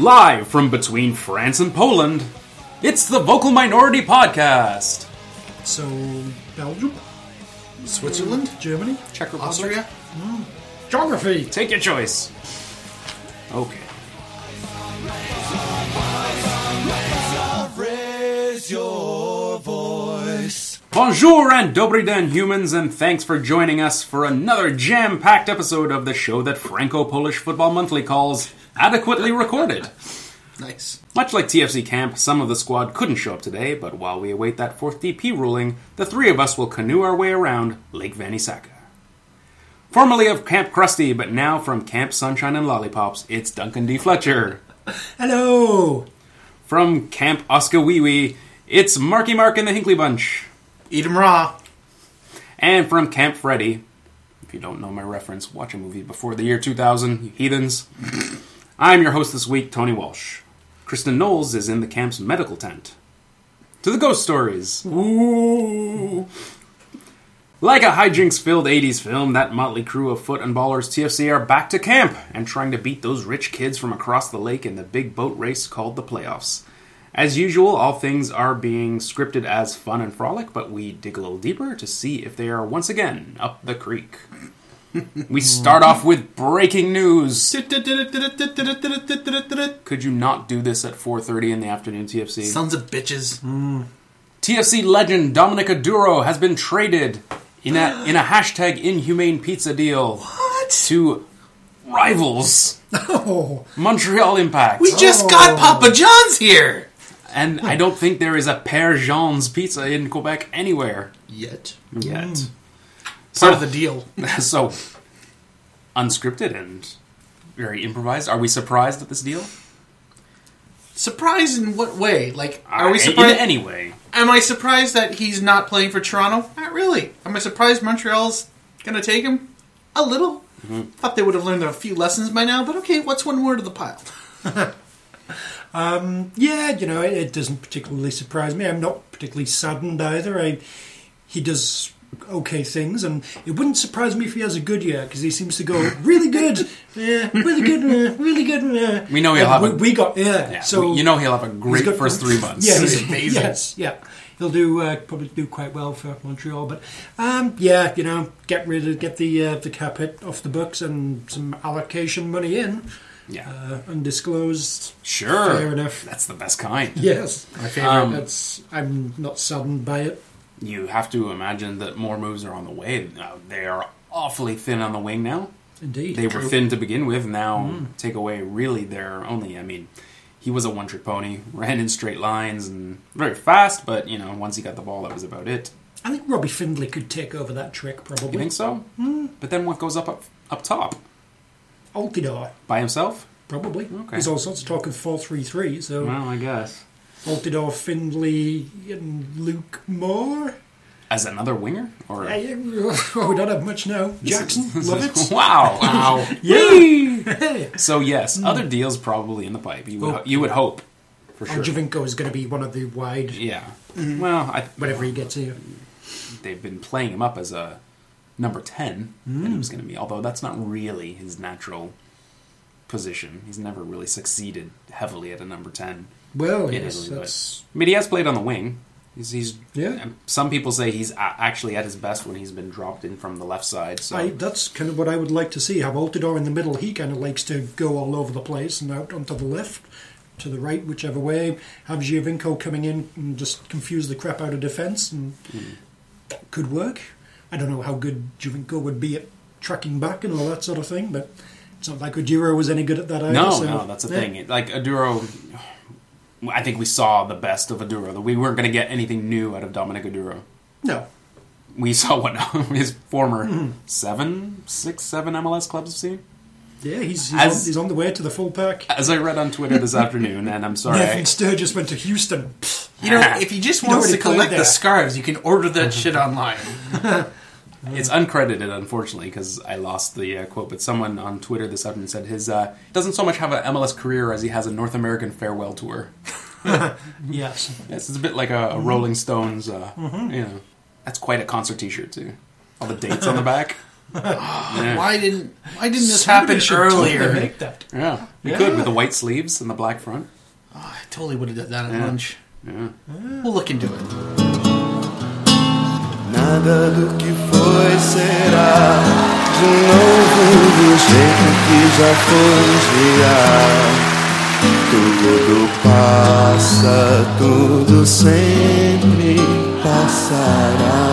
Live from between France and Poland, it's the Vocal Minority Podcast. So, Belgium, Switzerland? Germany, Czech Republic. Austria? Hmm. geography. Take your choice. Okay. Bonjour and dobry den, humans, and thanks for joining us for another jam-packed episode of the show that Franco-Polish Football Monthly calls adequately recorded. Nice. Much like TFC Camp, some of the squad couldn't show up today, but while we await that fourth DP ruling, the three of us will canoe our way around Lake Vanisaka. Formerly of Camp Krusty, but now from Camp Sunshine and Lollipops, it's Duncan D. Fletcher. Hello. From Camp Oscar Wee Wee, it's Marky Mark and the Hinkley Bunch. Eat 'em raw. And from Camp Freddy, if you don't know my reference, watch a movie before the year 2000, you heathens. I'm your host this week, Tony Walsh. Kristin Knowles is in the camp's medical tent. To the ghost stories. Like a hijinks filled 80s film, that motley crew of foot and ballers TFC are back to camp and trying to beat those rich kids from across the lake in the big boat race called the playoffs. As usual, all things are being scripted as fun and frolic, but we dig a little deeper to see if they are once again up the creek. we start off with breaking news. Could you not do this at 4:30 in the afternoon, TFC? Sons of bitches. TFC legend Dominic Oduro has been traded in a in a hashtag inhumane pizza deal What? to rivals Oh, Montreal Impact. We just got oh. Papa John's here. and I don't think there is a Père Jean's pizza in Quebec anywhere Yet. yet. Mm. Part of the deal. so unscripted and very improvised. Are we surprised at this deal? Surprised in what way? Like, are we uh, surprised? in any way? Am I surprised that he's not playing for Toronto? Not really. Am I surprised Montreal's gonna take him? A little. Mm-hmm. Thought they would have learned a few lessons by now, but okay, what's one more to the pile? Um, yeah. You know, it, it doesn't particularly surprise me. I'm not particularly saddened either. I, he does okay things, and it wouldn't surprise me if he has a good year because he seems to go really good, yeah, really good, uh, really good. Uh. We know he'll And have we, a- we got yeah. Yeah, so you know he'll have a great got- first three months. Yeah, He's he's amazing. Yes, yeah. He'll do uh, probably do quite well for Montreal, but um, yeah, you know, get rid of get the uh, the cap hit off the books and some allocation money in, yeah. uh, undisclosed. Sure. Fair enough. That's the best kind. Yes, My favorite. Um, that's I'm not saddened by it. You have to imagine that more moves are on the way. Now, they are awfully thin on the wing now. Indeed, They were thin to begin with. Now Hmm. take away really their only. I mean, he was a one trick pony, ran in straight lines and very fast. But you know, once he got the ball, that was about it. I think Robbie Findlay could take over that trick probably. You think so? Hmm. But then what goes up up, up top Altidore by himself? probably. Okay. There's all sorts of talk of four three three. So Well, I guess Altidore, Findlay, and Luke Moore. as another winger or Yeah, yeah, oh, we don't have much now. Jackson, love it. wow, wow. Hey. So yes, other deals probably in the pipe. You would Oh. you would hope for sure. Giovinco is going to be one of the wide, Yeah. Well, I, whenever he gets here. they've been playing him up as a number 10 that he was Mm. going to be although that's not really his natural position he's never really succeeded heavily at a number 10 Well, yes, Italy that's but, I mean he has played on the wing he's, he's Yeah. some people say he's actually at his best when he's been dropped in from the left side so I, that's kind of what I would like to see. Have Altidore in the middle. He kind of likes to go all over the place and out onto the left, to the right, whichever way. Have Giovinco coming in and just confuse the crap out of defence, and that could work. I don't know how good Giovinco would be at tracking back and all that sort of thing, but it's not like Oduro was any good at that either. no so, no that's the yeah. thing like Oduro I think we saw the best of Oduro that we weren't going to get anything new out of Dominic Oduro No, we saw what his former Mm-hmm. seven, six, seven MLS clubs have seen. yeah, he's he's, As- on, he's on the way to the full pack. As I read on Twitter this afternoon, and I'm sorry, Nathan I, Sturgis went to Houston. You know, if he just You wants to collect the scarves, you can order that shit online. It's uncredited, unfortunately, because I lost the uh, quote. But someone on Twitter this afternoon said his uh, doesn't so much have an MLS career as he has a North American farewell tour. Yes. Yes, it's a bit like a, a Rolling Stones. Uh, Mm-hmm. You know, that's quite a concert T-shirt too. All the dates on the back. Yeah. Why didn't Why didn't this Somebody happen should totally earlier? make that. Yeah, we Yeah. could with the white sleeves and the black front. Oh, I totally would have done that at lunch. Yeah. We'll look into it. Nada do que foi será de novo do jeito que já foi já. Tudo passa, tudo sempre passará.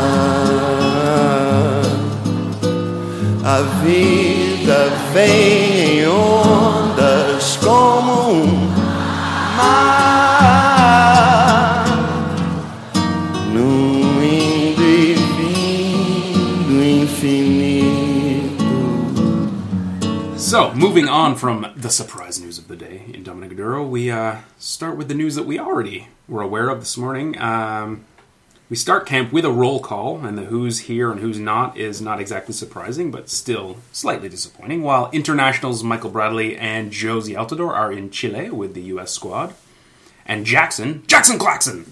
A vida vem em ondas moving on from the surprise news of the day in Dominic Duro, we uh, start with the news that we already were aware of this morning. Um, we start camp with a roll call, and the who's here and who's not is not exactly surprising, but still slightly disappointing. While internationals Michael Bradley and Jozy Altidore are in Chile with the U.S. squad, and Jackson, Jackson Claxon,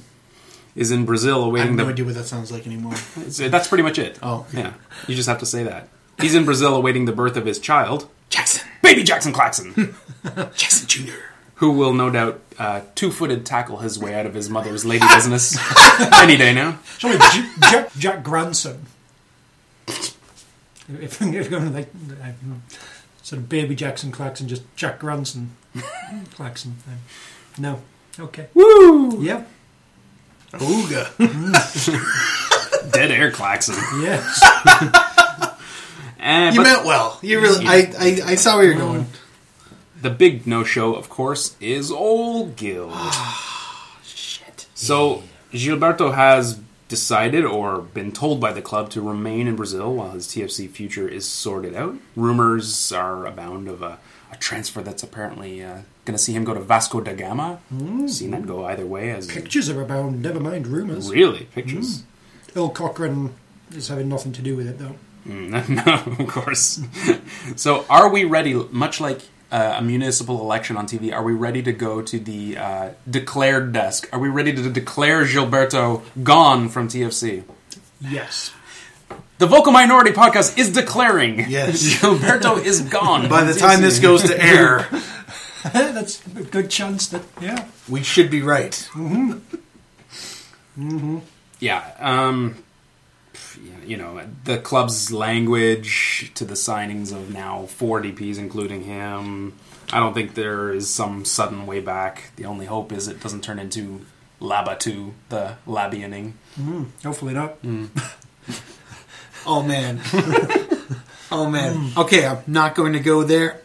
is in Brazil I have awaiting no the idea what that sounds like anymore. That's pretty much it. Oh. yeah. You just have to say that. He's in Brazil awaiting the birth of his child, Jackson, baby Jackson Claxon, Jackson Jr. who will no doubt uh, two-footed tackle his way out of his mother's lady business any day now. Sorry, J- Jack, Jack Grandson. If, if you're going to like sort of baby Jackson Claxon, just Jack Grandson Claxon. uh, No. Okay. Woo! Yeah. Ooga. Dead air Claxon. Yes. And, You meant well. You really. I, I, I saw where you're going. the big no-show, of course, is old Gil. Shit. So Gilberto has decided or been told by the club to remain in Brazil while his TFC future is sorted out. Rumors are abound of a, a transfer that's apparently uh, going to see him go to Vasco da Gama. Hmm. Seen that go either way. As Pictures are abound, never mind rumours. really pictures. Hmm. Earl Cochrane is having nothing to do with it, though. Mm, no, of course. so, are we ready? Much like uh, a municipal election on TV, are we ready to go to the uh, declared desk? Are we ready to declare Gilberto gone from TFC? Yes. The Vocal Minority Podcast is declaring Yes. Gilberto is gone. By from the time this goes to air, That's a good chance that, yeah. we should be right. yeah, um, yeah, you know, the club's language to the signings of now four DPs, including him. I don't think there is some sudden way back. The only hope is it doesn't turn into Laba 2, the Labianing. Mm-hmm. Hopefully not. Mm. Oh man. oh man. Mm. Okay, I'm not going to go there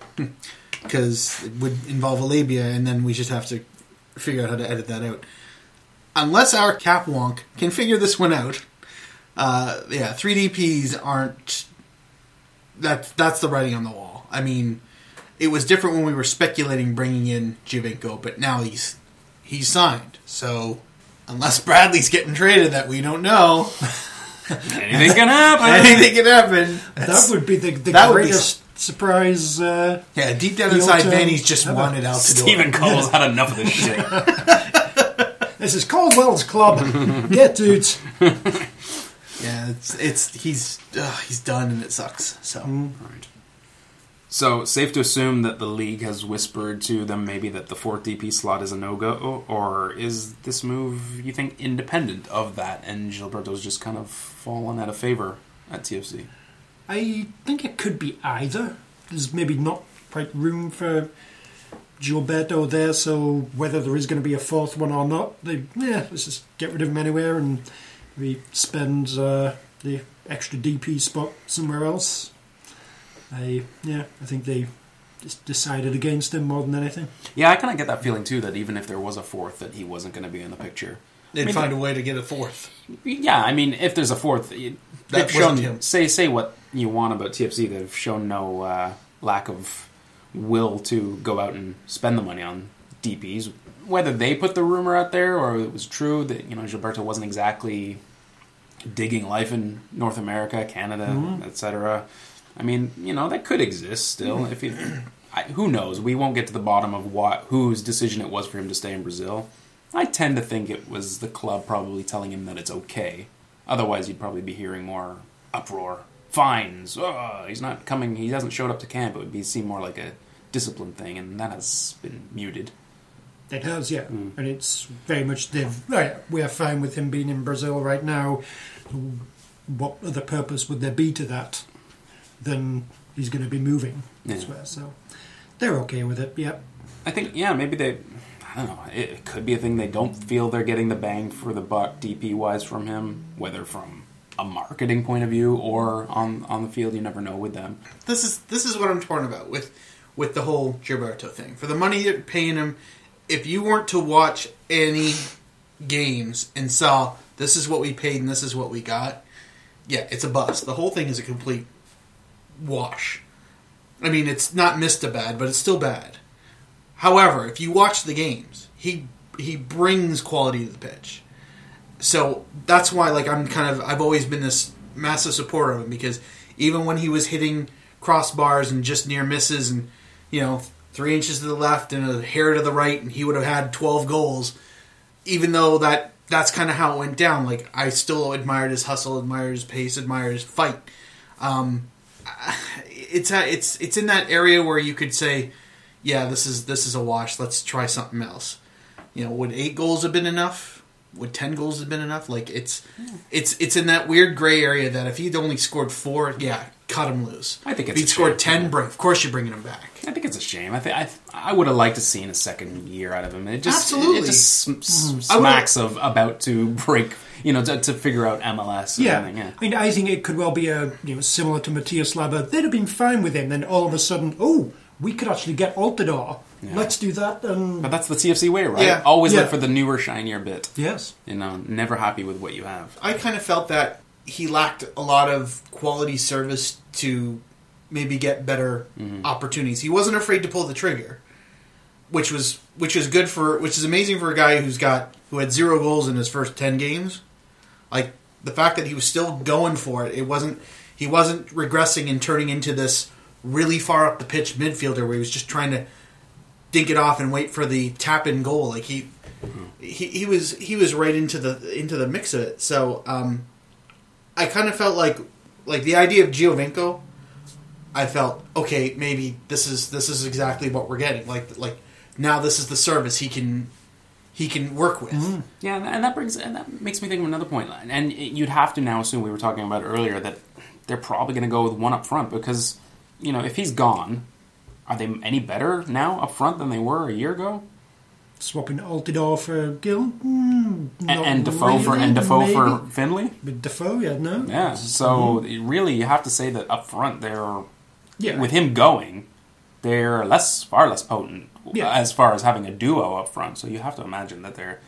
because it would involve a labia, and then we just have to figure out how to edit that out. Unless our cap wonk can figure this one out, uh, yeah, 3DPs aren't. That that's the writing on the wall. I mean, it was different when we were speculating bringing in Giovinco, but now he's he's signed. So unless Bradley's getting traded, that we don't know, Anything can happen. anything can happen. That would be the, the that would be greatest surprise. Uh, Yeah, deep down inside, old, Vanney's just ever. wanted out the Stephen door. Cole's had enough of this shit. this is Caldwell's club. Get dudes. Yeah, it's it's he's ugh, he's done and it sucks. So mm. Right. So, safe to assume that the league has whispered to them maybe that the fourth DP slot is a no go, or is this move, you think, independent of that, and Gilberto's just kind of fallen out of favor at TFC? I think it could be either. There's maybe not quite room for Gilberto there, so whether there is going to be a fourth one or not, they yeah, let's just get rid of him anywhere and we spend uh, the extra DP spot somewhere else. I yeah, I think they just decided against him more than anything. Yeah, I kind of get that feeling too that even if there was a fourth, that he wasn't going to be in the picture. they'd I mean, find a way to get a fourth. Yeah, I mean, if there's a fourth, it- That they've shown him. say say what you want about TFC. They've shown no uh, lack of will to go out and spend the money on DPS. Whether they put the rumor out there or it was true that you know Gilberto wasn't exactly digging life in North America, Canada, mm-hmm. etc. I mean, you know, that could exist still. Mm-hmm. If it, I, who knows? We won't get to the bottom of what whose decision it was for him to stay in Brazil. I tend to think it was the club probably telling him that it's okay. Otherwise, you'd probably be hearing more uproar fines. Oh, he's not coming. He hasn't showed up to camp. It would be seem more like a discipline thing, and that has been muted. It has, yeah, hmm. and it's very much they've. Right, we are fine with him being in Brazil right now. What other purpose would there be to that than he's going to be moving Yeah. elsewhere? So they're okay with it. Yep. I think, yeah, maybe they. I don't know. It, it could be a thing they don't feel they're getting the bang for the buck DP wise from him, whether from a marketing point of view or on on the field. You never know with them. this is this is what I'm torn about with with the whole Gilberto thing. For the money you're paying him, if you weren't to watch any games and saw this is what we paid and this is what we got, yeah, it's a bust. The whole thing is a complete wash. I mean, it's not missed a bad, but it's still bad. However, if you watch the games, he he brings quality to the pitch. So that's why, like, I'm kind of I've always been this massive supporter of him because even when he was hitting crossbars and just near misses and you know three inches to the left and a hair to the right, and he would have had 12 goals. Even though that that's kind of how it went down. Like I still admired his hustle, admired his pace, admired his fight. Um, it's it's it's in that area where you could say, yeah, this is this is a wash. Let's try something else. You know, would eight goals have been enough? Would ten goals have been enough? Like it's it's it's in that weird gray area that if he'd only scored four, yeah, cut him loose. I think if it's he'd a scored shame. ten, bring of course you're bringing him back. I think it's a shame. I think I, I would have liked to seen a second year out of him. It just Absolutely. it just sm- mm-hmm. s- I would've- smacks of about to break. You know, to, to figure out MLS. And Yeah. everything, yeah. I mean, I think it could well be a you know similar to Matias Laba. They'd have been fine with him. Then all of a sudden, oh, we could actually get Altidore. Let's do that. And But that's the TFC way, right? Yeah. Always Yeah. look for the newer, shinier bit. yes, You know, never happy with what you have. I kind of felt that he lacked a lot of quality service to maybe get better mm-hmm. opportunities. He wasn't afraid to pull the trigger, which was which is good for which is amazing for a guy who's got who had zero goals in his first ten games. Like the fact that he was still going for it, it wasn't he wasn't regressing and turning into this really far up the pitch midfielder where he was just trying to dink it off and wait for the tap in goal. Like he he, he was he was right into the into the mix of it. So um, I kind of felt like like the idea of Giovinco. I felt okay. Maybe this is this is exactly what we're getting. Like like now this is the service he can he can work with. Yeah, and that brings and that makes me think of another point. Line. And you'd have to now assume we were talking about earlier that they're probably going to go with one up front because you know if he's gone, are they any better now up front than they were a year ago? swapping Altidore for Gil. Mm, And, and Defoe for really, and Defoe for. Findlay. With Defoe, yeah, no, Yeah, so really you have to say that up front they're yeah, with him going, they're less far less potent Yeah. as far as having a duo up front. So you have to imagine that they're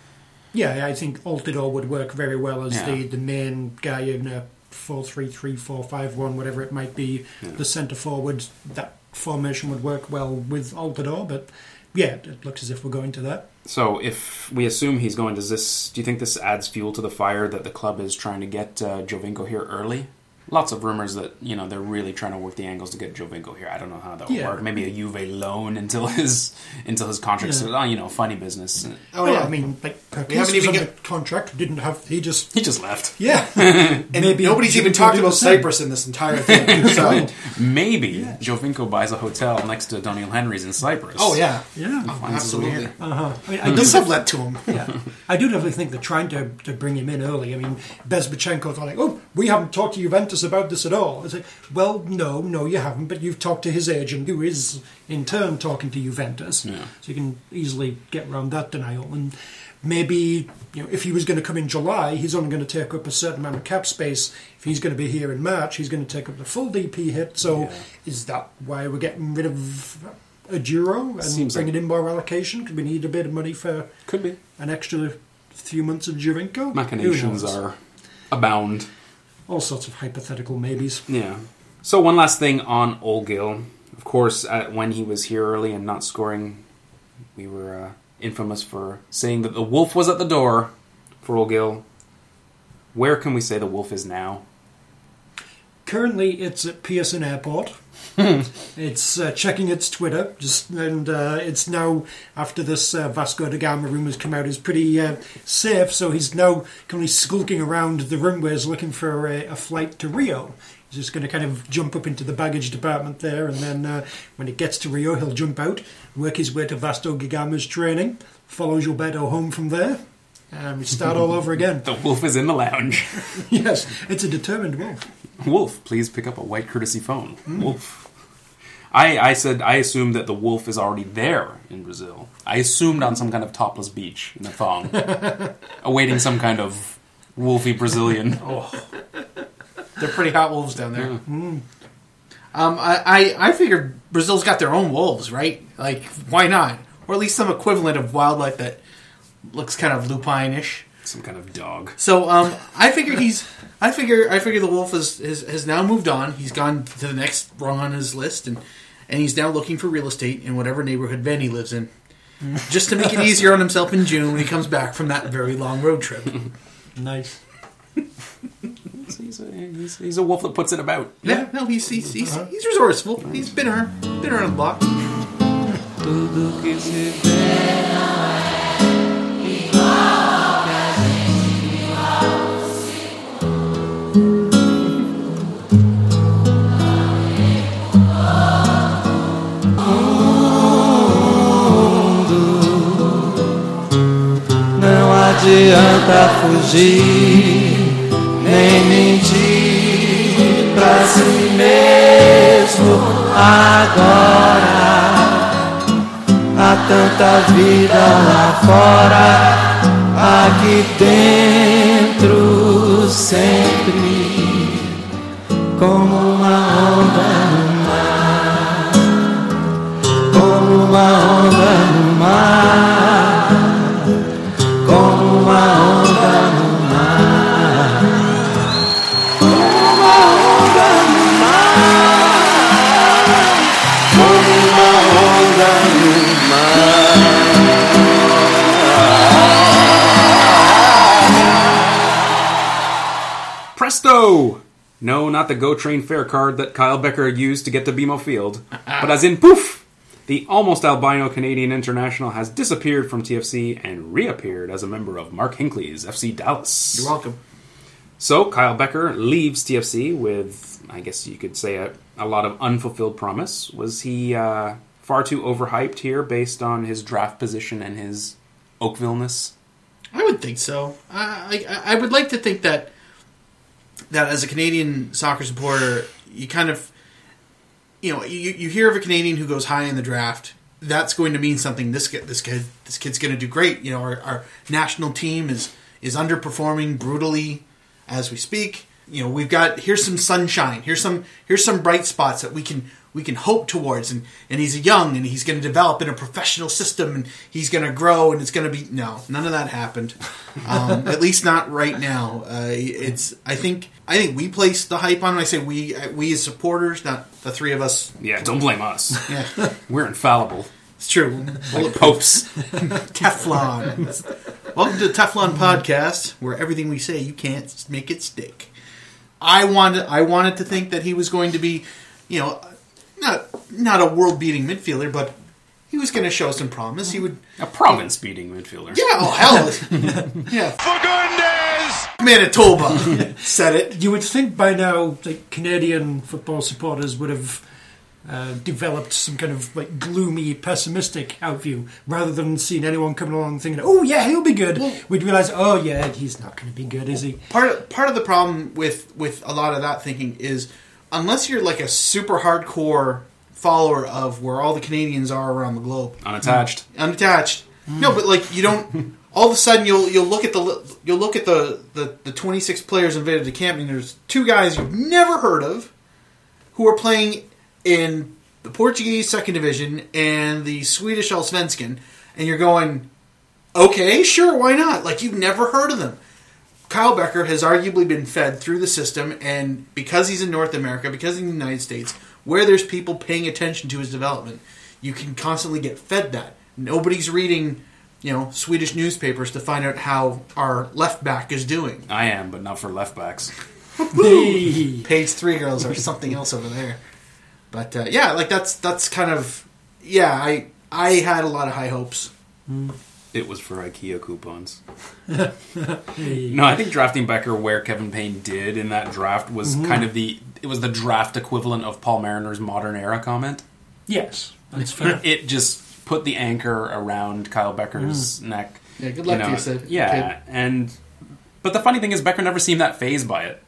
yeah. I think Altidore would work very well as Yeah. the the main guy in a four three three four five one, whatever it might be. The centre forward that formation would work well with Altidore, but yeah, it looks as if we're going to that. So, if we assume he's going, does this? Do you think this adds fuel to the fire that the club is trying to get uh, Giovinco here early? Lots of rumors that you know they're really trying to work the angles to get Giovinco here. I don't know how that would Yeah. work. Maybe a Juve loan until his until his contract. Yeah. oh, you know funny business. Oh Well, yeah, I mean, like Perkins haven't was even under get- contract, didn't have. He just He just left. yeah. and maybe nobody's even talked about. Cyprus in this entire thing. so Maybe Giovinco buys a hotel next to Daniel Henry's in Cyprus. oh yeah, Yeah. Finds his way absolutely. Uh-huh. I mean, I The do sublet to him. yeah. I do definitely think they're trying to, to bring him in early. I mean, Bezbatchenko thought like, oh, we haven't talked to Juventus about this at all. It's like, well, no, no, you haven't, but you've talked to his agent, who is in turn talking to Juventus. Yeah. So you can easily get around that denial. And maybe, you know, if he was going to come in July, he's only going to take up a certain amount of cap space. If he's going to be here in March, he's going to take up the full DP hit. So Yeah. is that why we're getting rid of Oduro and Seems like- bringing in more allocation? Because we need a bit of money for Could be. an extra few months of Giovinco. Machinations are abound. All sorts of hypothetical maybes. Yeah. So one last thing on Ol' Gil. Of course, uh, when he was here early and not scoring, we were uh, infamous for saying that the wolf was at the door for Ol' Gil. Where can we say the wolf is now? Currently, it's at Pearson Airport. it's uh, checking its Twitter, just and uh, it's now after this uh, Vasco da Gama rumours come out is pretty uh, safe. So he's now currently skulking around the runways looking for a, a flight to Rio. He's just going to kind of jump up into the baggage department there, and then uh, when it gets to Rio, he'll jump out, work his way to Vasco Gama's training, follow Gilberto home from there, and we start all over again. The wolf is in the lounge. yes, it's a determined wolf. Wolf, please pick up a white courtesy phone. Wolf. I, I said I assumed that the wolf is already there in Brazil. I assumed on some kind of topless beach in a thong, awaiting some kind of wolfy Brazilian. Oh. They're pretty hot wolves down there. Um, I, I I figured Brazil's got their own wolves, right? Like, why not? Or at least some equivalent of wildlife that looks kind of lupine-ish. Some kind of dog. So um, I figure he's. I figure. I figure the wolf is, is has now moved on. He's gone to the next rung on his list, and and he's now looking for real estate in whatever neighborhood Vanney lives in, just to make it easier on himself in June when he comes back from that very long road trip. Nice. He's a, he's, he's a wolf that puts it about. Yeah, no, he's he's, he's, uh-huh. he's resourceful. He's been around, been around the block. Adianta fugir, nem mentir pra si mesmo agora. Há tanta vida lá fora, aqui dentro sempre, como uma onda not the Go Train fare card that Kyle Bekker used to get to BMO Field, but as in poof! The almost albino Canadian international has disappeared from TFC and reappeared as a member of Mark Hinckley's FC Dallas. You're welcome. So Kyle Bekker leaves TFC with, I guess you could say, a, a lot of unfulfilled promise. Was he uh, far too overhyped here based on his draft position and his Oakville-ness? I would think so. I, I I would like to think that that as a Canadian soccer supporter, you kind of you know you, you hear of a Canadian who goes high in the draft. That's going to mean something. This kid, this kid, this kid's going to do great. You know, our, our national team is is underperforming brutally as we speak. You know, we've got here's some sunshine. Here's some here's some bright spots that we can we can hope towards. And and he's young and he's going to develop in a professional system and he's going to grow and it's going to be no none of that happened. Um, at least not right now. Uh, it's I think I think we placed the hype on. him. I say we uh, we as supporters, not the three of us. Yeah, don't blame us. Yeah, We're infallible. it's true. Like popes. Teflon. Welcome to the Teflon podcast, where everything we say you can't make it stick. I wanted, I wanted to think that he was going to be, you know, not not a world beating midfielder, but he was going to show some promise. He would, A province beating midfielder. yeah, oh hell, yeah, for goodness, Manitoba said it. You would think by now, like Canadian football supporters would have uh, developed some kind of like gloomy, pessimistic outview, rather than seeing anyone coming along thinking, "Oh yeah, he'll be good." We'd realise, "Oh yeah, he's not going to be good, is he?" part of, part of the problem with with a lot of that thinking is unless you're like a super hardcore follower of where all the Canadians are around the globe, Unattached. Mm. unattached. No, but like you don't. All of a sudden, you'll you'll look at the you'll look at the the, the 26 players invited to camp, and there's two guys you've never heard of who are playing in the Portuguese second division and the Swedish Allsvenskan, and you're going, okay, sure, why not? Like you've never heard of them. Kyle Bekker has arguably been fed through the system, and because he's in North America, because he's in the United States, where there's people paying attention to his development, you can constantly get fed that. Nobody's reading, you know, Swedish newspapers to find out how our left back is doing. I am, but not for left backs. Page three girls or something else over there. But uh, yeah, like that's that's kind of yeah. I I had a lot of high hopes. It was for IKEA coupons. No, I think drafting Bekker where Kevin Payne did in that draft was mm-hmm. kind of the it was the draft equivalent of Paul Mariner's modern era comment. Yes, that's fair. It just put the anchor around Kyle Bekker's mm. neck. Yeah, good luck to you, Sid. Yeah, and but the funny thing is Bekker never seemed that phased by it.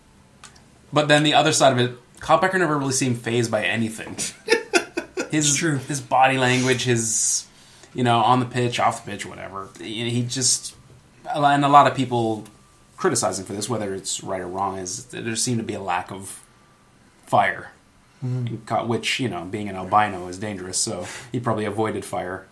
But then the other side of it, Kyle Bekker never really seemed phased by anything. His his body language, his you know on the pitch, off the pitch, whatever. He he just and a lot of people criticizing for this, whether it's right or wrong, is that there seemed to be a lack of fire. Mm-hmm. Which you know, being an albino is dangerous, so he probably avoided fire.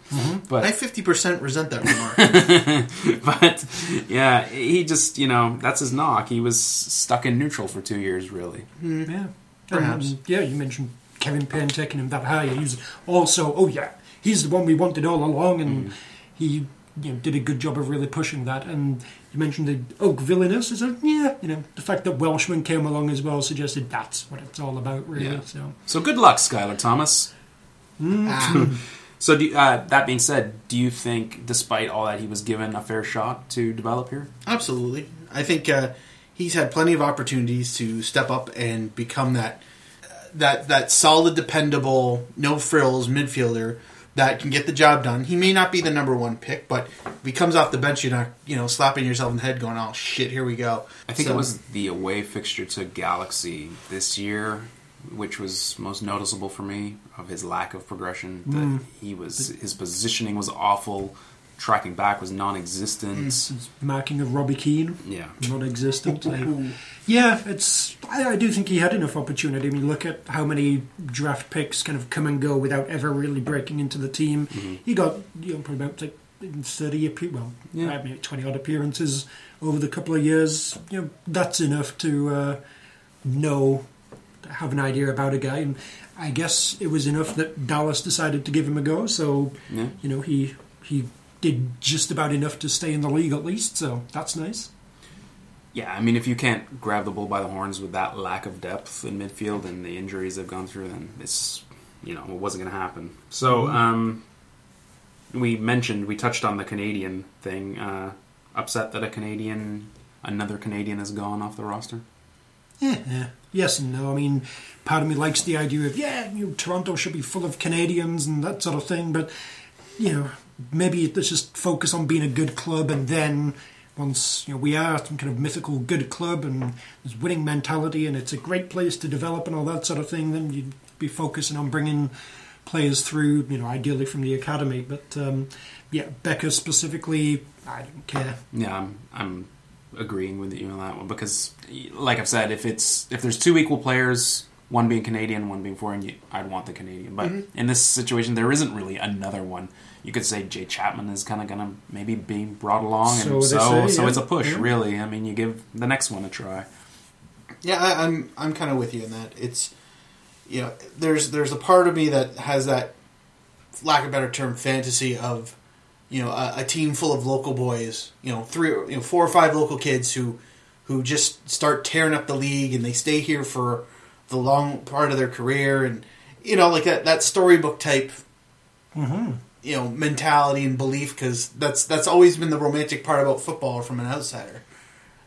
But I fifty percent resent that remark. but yeah, he just you know that's his knock. He was stuck in neutral for two years, really. Yeah. Perhaps. And, yeah, you mentioned Kevin Payne taking him that high. He was also, oh yeah, he's the one we wanted all along, and Mm. he you know, did a good job of really pushing that. And you mentioned the Oak villainous. Is it? Yeah, you know, the fact that Welshman came along as well suggested that's what it's all about, really. Yeah. So So good luck, Skylar Thomas. Ah. So do, uh, that being said, do you think, despite all that, he was given a fair shot to develop here? Absolutely. I think uh, he's had plenty of opportunities to step up and become that that that solid, dependable, no frills midfielder that can get the job done. He may not be the number one pick, but if he comes off the bench, you're not you know slapping yourself in the head, going, "Oh shit, here we go." I think So- it was the away fixture to Galaxy this year, which was most noticeable for me of his lack of progression. That mm. he was his positioning was awful, tracking back was non-existent. his marking of Robbie Keane, Yeah, non-existent. Like, yeah, it's. I, I do think he had enough opportunity. I mean, look at how many draft picks kind of come and go without ever really breaking into the team. He got you know probably about like thirty appear well, Yeah. I mean, twenty odd appearances over the couple of years. You know, that's enough to uh, know, have an idea about a guy. And I guess it was enough that Dallas decided to give him a go. So yeah. you know he he did just about enough to stay in the league at least. So that's nice. Yeah, I mean, if you can't grab the bull by the horns with that lack of depth in midfield and the injuries they've gone through, then it's you know it wasn't going to happen. So um, we mentioned we touched on the Canadian thing. Uh, upset that a Canadian, another Canadian, has gone off the roster. Yeah, yeah. Yes and no. I mean, part of me likes the idea of yeah, you know, Toronto should be full of Canadians and that sort of thing, but you know, maybe let's just focus on being a good club, and then once you know we are some kind of mythical good club and there's winning mentality, and it's a great place to develop and all that sort of thing, then you'd be focusing on bringing players through, you know, ideally from the academy. But um, yeah, Bekker specifically, I don't care. Yeah, I'm, I'm agreeing with you on that one because, like I've said, if it's if there's two equal players, one being Canadian, one being foreign, I'd want the Canadian. But in this situation, there isn't really another one. You could say Jay Chapman is kind of gonna maybe be brought along, So and so say, so yeah. it's a push, Yeah. really. I mean, you give the next one a try. Yeah, I, I'm I'm kind of with you in that. It's you know, there's there's a part of me that has that lack of better term fantasy of you know a, a team full of local boys, you know, three you know four or five local kids who who just start tearing up the league and they stay here for the long part of their career and you know like that that storybook type mm-hmm. You know mentality and belief because that's that's always been the romantic part about football from an outsider.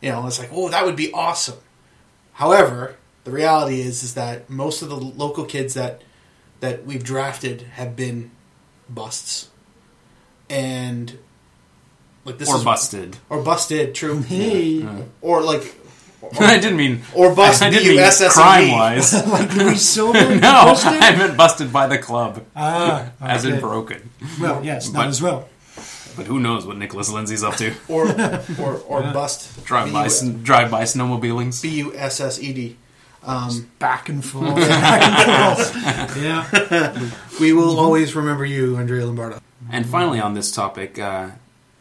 You know, it's like, oh, that would be awesome. However, the reality is is that most of the local kids that that we've drafted have been busts, and like this or is busted. or busted, true, Hey, or like I didn't mean or bust I didn't mean crime wise. like Louis Silver. no, busted? I meant busted by the club, Ah, as in broken. Well, yes, that as well. But who knows what Nicholas Lindsay's up to? or or or bust Drive by, drive by snowmobilings. B U S S E D. Um, Back and forth, back and forth. Yeah. we will always remember you, Andrea Lombardo. And finally, on this topic, uh,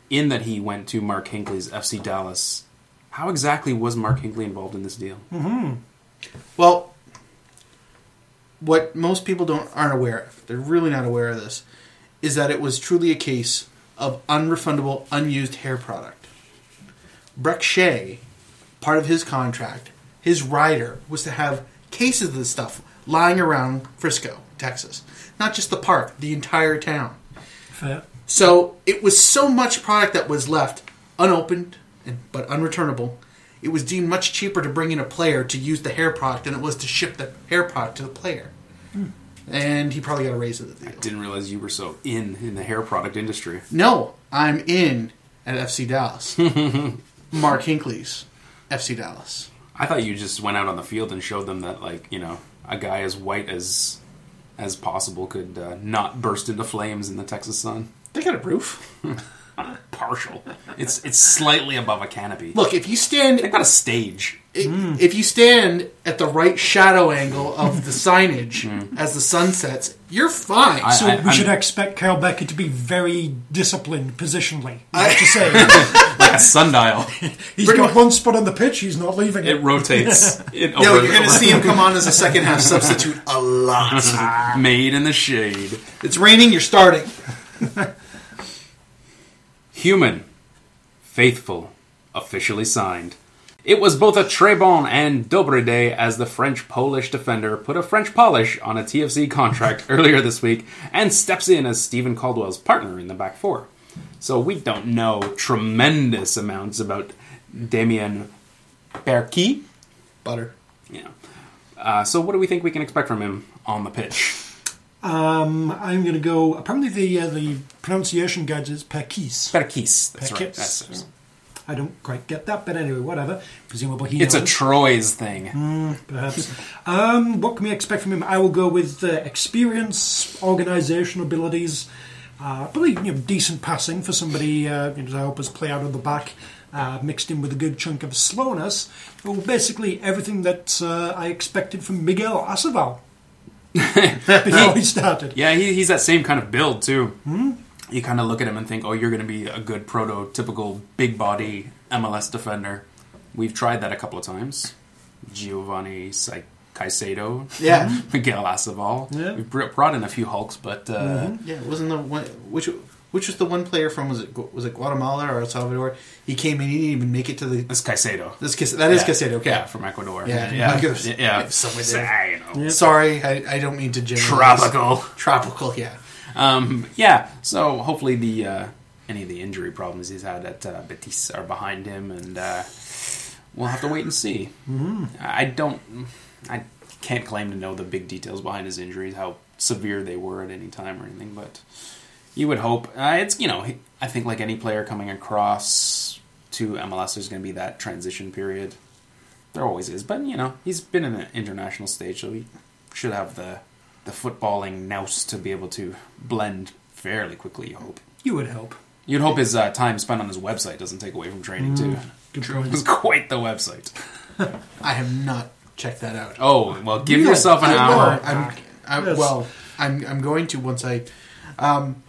in that he went to Mark Hinkley's FC Dallas, how exactly was Mark Hinkley involved in this deal? Mm-hmm. Well, what most people don't aren't aware of, they're really not aware of this, is that it was truly a case of unrefundable, unused hair product. Brek Shea, part of his contract, his rider was to have cases of this stuff lying around Frisco, Texas. Not just the park, the entire town. Fair. So it was so much product that was left unopened and, but unreturnable. It was deemed much cheaper to bring in a player to use the hair product than it was to ship the hair product to the player. And he probably got a raise of the deal. Didn't realize you were so in in the hair product industry. No, I'm in at FC Dallas. Mark Hinkley's FC Dallas. I thought you just went out on the field and showed them that, like, you know, a guy as white as as possible could uh, not burst into flames in the Texas sun. They got a roof. Partial. It's it's slightly above a canopy. Look, if you stand They've got a stage. i- if you stand at the right shadow angle of the signage mm. as the sun sets, you're fine. I- So we I'm- should expect Kyle Bekker to be very disciplined positionally. You have to say Like a sundial. he's Pretty got much- one spot on the pitch. He's not leaving It it. rotates. It Yo, over- you're going to see him come on as a second half substitute a lot. made in the shade. it's raining, you're starting. Human. Faithful. Officially signed. It was both a très bon and dobre day as the French Polish defender put a French polish on a TFC contract earlier this week and steps in as Steven Caldwell's partner in the back four. So we don't know tremendous amounts about Damien Perquis. Butter. Yeah. Uh, so what do we think we can expect from him on the pitch? Um, I'm going to go. Apparently, the uh, the pronunciation guide is Perkis. Berkis. That's right. Perkis. That's, I don't quite get that, but anyway, whatever. Presumably he it's a knows, Troy's thing. perhaps. um, what can we expect from him? I will go with uh, experience, organisation abilities, uh, probably you know, decent passing for somebody uh, you know, to help us play out of the back. Uh, mixed in with a good chunk of slowness. Well, basically everything that uh, I expected from Miguel Aceval before he started. Yeah, he, he's that same kind of build too. You kind of look at him and think, "Oh, you're going to be a good prototypical big body MLS defender." We've tried that a couple of times. Giovanni Sai- Caicedo, Yeah. Miguel Aceval. Yeah. We've brought in a few Hulks, but uh, Yeah, wasn't the one which which was the one player from was it was it Guatemala or El Salvador? He came in, he didn't even make it to the. that's Caicedo. This Cas- that is Yeah. Casado, okay. Yeah, from Ecuador. Yeah, yeah, I could've- yeah. yeah. somewhere there. Say, you know, Sorry, I, I don't mean to generalize. Tropical. Tropical, yeah. Um, yeah, so hopefully the uh, any of the injury problems he's had at uh, Betis are behind him, and uh, we'll have to wait and see. Mm-hmm. I don't, I can't claim to know the big details behind his injuries, how severe they were at any time or anything, but you would hope. Uh, it's you know, I think like any player coming across to MLS, there's going to be that transition period. There always is, but you know, he's been in an international stage, so he should have the the footballing nous to be able to blend fairly quickly. You hope. You would help. You'd hope his uh, time spent on his website doesn't take away from training too. Good It's quite the website. I have not checked that out. Oh well, give Yeah, yourself an I hour. will. I'm, I, well, I'm I'm going to once I, um,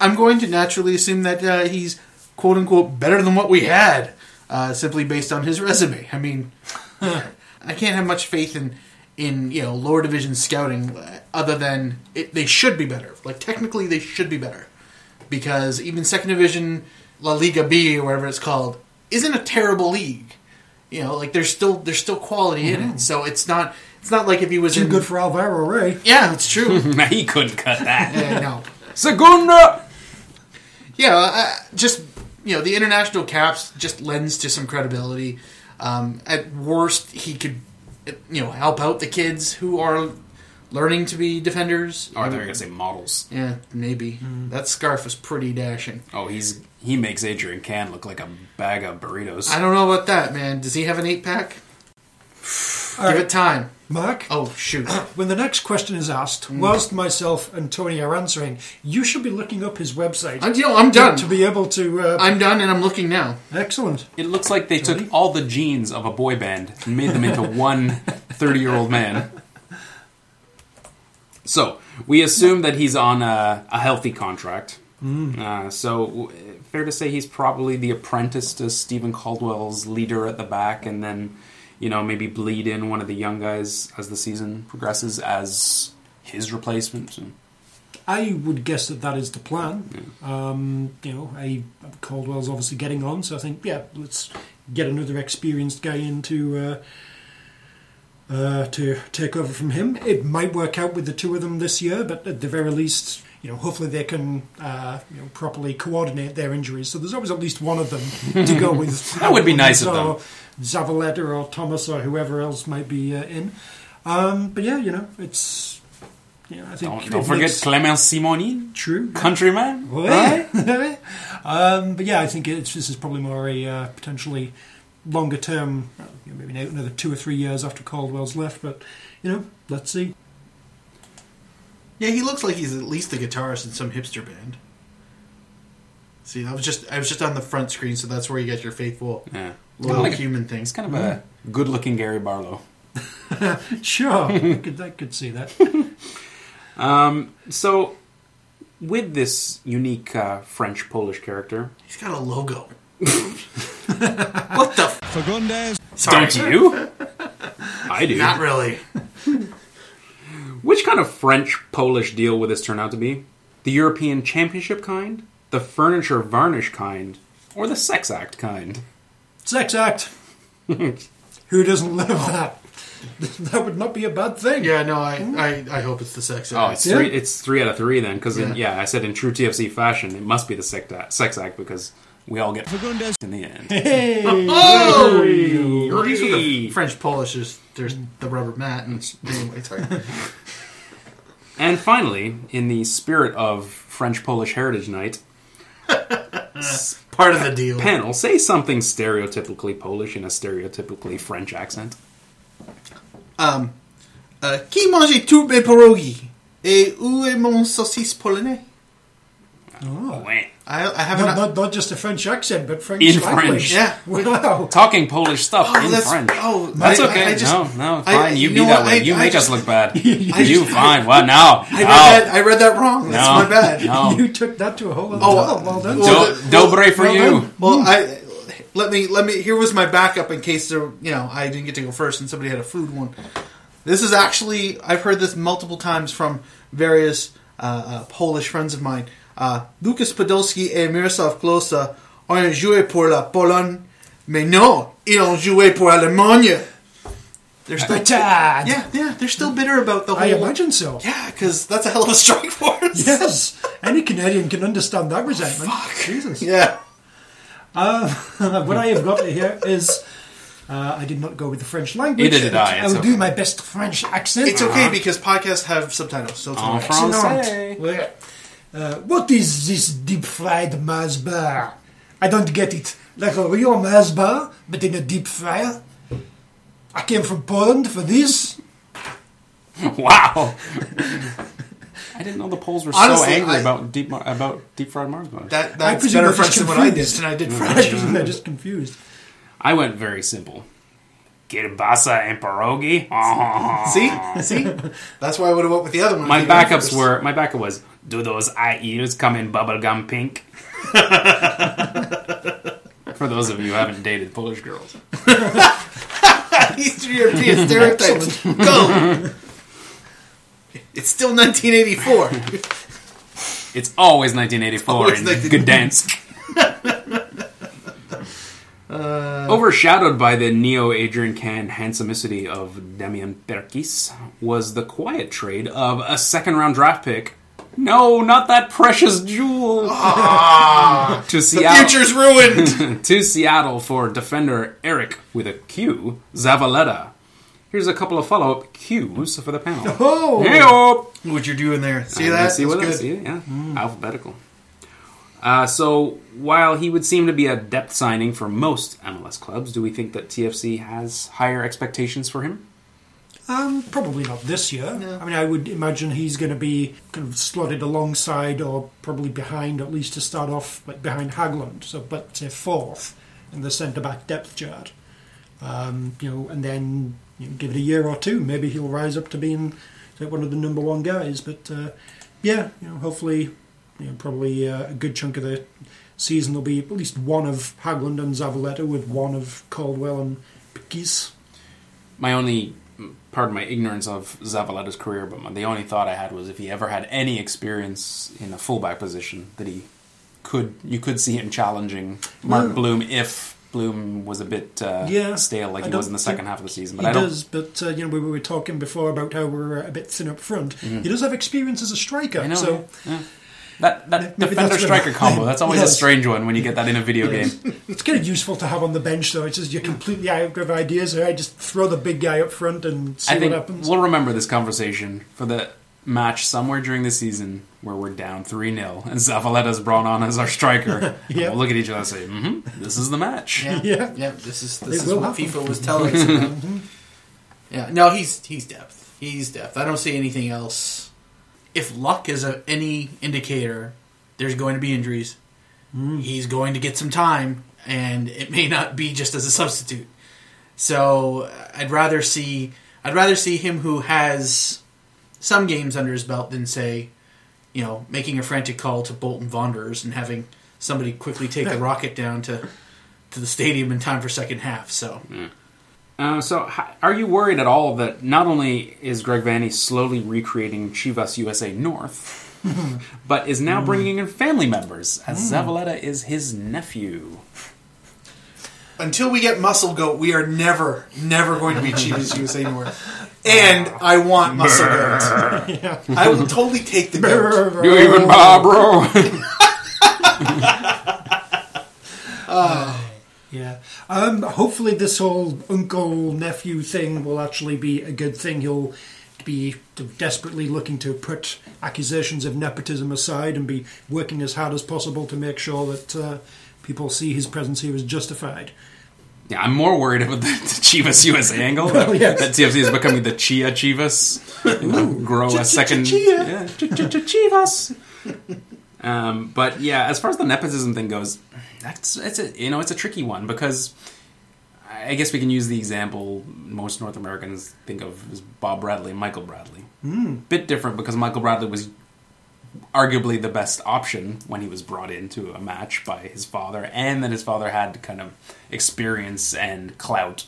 I'm going to naturally assume that uh, he's quote unquote better than what we had, uh, simply based on his resume. I mean, I can't have much faith in in you know lower division scouting uh, other than it, they should be better. Like technically, they should be better because even second division La Liga B or whatever it's called isn't a terrible league. You know, like there's still there's still quality in it. So it's not it's not like if he was Too in good for Alvaro Rey. yeah, it's true. he couldn't cut that. yeah, no. Segunda. Yeah, uh, just you know, the international caps just lends to some credibility. Um, at worst, he could you know help out the kids who are learning to be defenders. Oh, I thought you were gonna say models. Yeah, maybe that scarf was pretty dashing. Oh, he's he makes Adrian Cann look like a bag of burritos. I don't know about that, man. Does he have an eight pack? All Give right, it time. Mark. Oh shoot! When the next question is asked, whilst myself and Tony are answering, you should be looking up his website I'm, you I'm done. to be able to. Uh, I'm done, and I'm looking now. excellent. It looks like they Sorry? took all the genes of a boy band and made them into one 30 year old man. So, we assume that he's on a, a healthy contract. Uh, so, w- fair to say he's probably the apprentice to Steven Caldwell's leader at the back, and then, you know, maybe bleed in one of the young guys as the season progresses as his replacement. And- I would guess that that is the plan. Um, you know, I, Caldwell's obviously getting on, so I think, yeah, let's get another experienced guy in to, uh, uh, to take over from him. It might work out with the two of them this year, but at the very least, you know, hopefully they can uh, you know, properly coordinate their injuries. So there's always at least one of them to go with. That would be nice of them. Zavaleta or Thomas or whoever else might be uh, in. Um, but yeah, you know, it's. You know, I think Don't, don't forget makes- Clemence Simoni, True. countryman. Ouais. um, but yeah, I think it's, this is probably more a uh, potentially longer term, well, you know, maybe another two or three years after Caldwell's left. But you know, let's see. Yeah, he looks like he's at least a guitarist in some hipster band. See, I was just I was just on the front screen, so that's where you get your faithful Yeah. Little Like- human thing. He's kind of a good-looking Gary Barlow. Sure, I, could, I could see that. Um, so, with this unique uh, French-Polish character, He's got a logo. what the? F- Fagundes. Sorry. don't you? I do. Not really. Which kind of French-Polish deal would this turn out to be? The European Championship kind, the furniture varnish kind, or the sex act kind? Sex act. Who doesn't love that? That would not be a bad thing. Yeah, no, I, I, I hope it's the sex. act. Oh, act. it's Yeah. three. It's three out of three then, because Yeah. yeah. I said in true TFC fashion, it must be the sex act, sex act because we all get Fagundes. in the end. Hey. Oh, or at least with the Hey. French Polish, there's, there's the rubber mat, and anyway, sorry. And finally, in the spirit of French Polish Heritage Night, part of the deal. panel say something stereotypically Polish in a stereotypically French accent. Um, uh, qui mange tous mes pierogi? Et où est mon saucisse polonais? Oh. Wah. I, I haven't. Not, not, not just a French accent, but French In language. French. Yeah. Wow. Talking Polish stuff Oh, in that's- French. oh, that's I- okay. I just- no, no, I- fine. you you be that what? way. I- you I make just- us look bad. I you just- fine. What? now I read no. that. I read that wrong. That's No. my bad. No. You took that to a whole other Oh, level. Well done. well, Do- the- Dobre for well you. done. Well, I let me let me. Here was my backup in case there. You know, I didn't get to go first, and somebody had a food one. This is actually I've heard this multiple times from various uh, uh, Polish friends of mine. Uh, Lukas Podolski et Miroslav Klose ont joué pour la Pologne, mais non, ils ont joué pour l'Allemagne. They're still Bad. yeah, yeah. They're still bitter about the whole. I imagine so. Yeah, because that's a hell of a strike force. Yes. Any Canadian can understand that resentment. Fuck, Jesus. Yeah. Uh, what I have got here is. Uh, I did not go with the French language. Neither did I, I will okay. do my best French accent. It's okay because podcasts have subtitles, so it's En alright. français. Well, uh, what is this deep fried Mars bar? I don't get it. Like a real Mars bar, but in a deep fryer? I came from Poland for this. Wow. I didn't know the Poles were so angry I- about deep mar- about deep fried Mars bars. That I that's presume better just French than what I did, confused. and I did I French. just, I'm just confused. I went very simple. Kielbasa and pierogi. See, see, that's why I would have went with the other one. My if you went backups were my backup was do those IEs come in bubblegum pink? For those of you who haven't dated Polish girls. Eastern European stereotypes. Go. It's still 1984. It's always 1984 Always in 19 Gdansk. Uh, Overshadowed by the neo Adrian Cann handsomicity of Damien Perquis was the quiet trade of a second round draft pick. No, not that precious jewel. to Ah. The future's ruined. to Seattle for defender Eric with a Q, Zavaleta. Here's a couple of follow up cues for the panel. Oh! Hey-o! what you're doing there? See I that? See That's what good. I see? Yeah, alphabetical. Uh, so while he would seem to be a depth signing for most MLS clubs, do we think that TFC has higher expectations for him? Um, probably not this year. I mean, I would imagine he's going to be kind of slotted alongside or probably behind, at least to start off, like behind Hagglund. So, but say fourth in the centre back depth chart. Um, you know, and then you know, give it a year or two, maybe he'll rise up to being like, one of the number one guys. But uh, yeah, you know, hopefully, you know, probably uh, a good chunk of the season will be at least one of Hagglund and Zavaleta with one of Caldwell and Perquis. My only, pardon my ignorance of Zavaleta's career, but my, the only thought I had was if he ever had any experience in a fullback position, that he could, you could see him challenging Mark. Bloom if Bloom was a bit uh, Yeah, stale, like I he was in the second half of the season. But he I don't. does, but uh, you know we were talking before about how we're a bit thin up front. He does have experience as a striker, know. so yeah. That that Maybe defender that's striker what- combo. That's always a strange one when you get that in a video Yes. game. it's kind of useful to have on the bench. Though it's just you're completely out of ideas. Or I just throw the big guy up front and see I think what happens. we'll remember this conversation for the match somewhere during the season where we're down 3 0 and Zavaleta's brought on as our striker. Yeah. We'll look at each other and say, mm-hmm, this is the match. Yeah, Yeah. yeah. This is this is what happen. FIFA was telling us. About. yeah, no, he's he's depth. He's depth. I don't see anything else. If luck is a, any indicator, there's going to be injuries. Hmm. He's going to get some time, and it may not be just as a substitute. So I'd rather see I'd rather see him who has some games under his belt than say, you know, making a frantic call to Bolton Wanderers and having somebody quickly take the rocket down to to the stadium in time for second half. So hmm. Uh, so, are you worried at all that not only is Greg Vanney slowly recreating Chivas USA North, but is now hmm. bringing in family members, as hmm. Zavaleta is his nephew? until we get Muscle Goat, we are never, never going to be Chivas USA North. And I want Muscle Goat. I will totally take the goat. You even Barbaro? Yeah. Um, hopefully, this whole uncle nephew thing will actually be a good thing. He'll be desperately looking to put accusations of nepotism aside and be working as hard as possible to make sure that uh, people see his presence here is justified. yeah, I'm more worried about the, Chivas USA angle. that, yes. that TFC is becoming the Chia Chivas. You know, grow a second. Chia. Chivas. Um, but yeah, as far as the nepotism thing goes, that's it's a you know it's a tricky one because I guess we can use the example most North Americans think of as Bob Bradley Michael Bradley. Mm. Bit different because Michael Bradley was arguably the best option when he was brought into a match by his father, and then his father had kind of experience and clout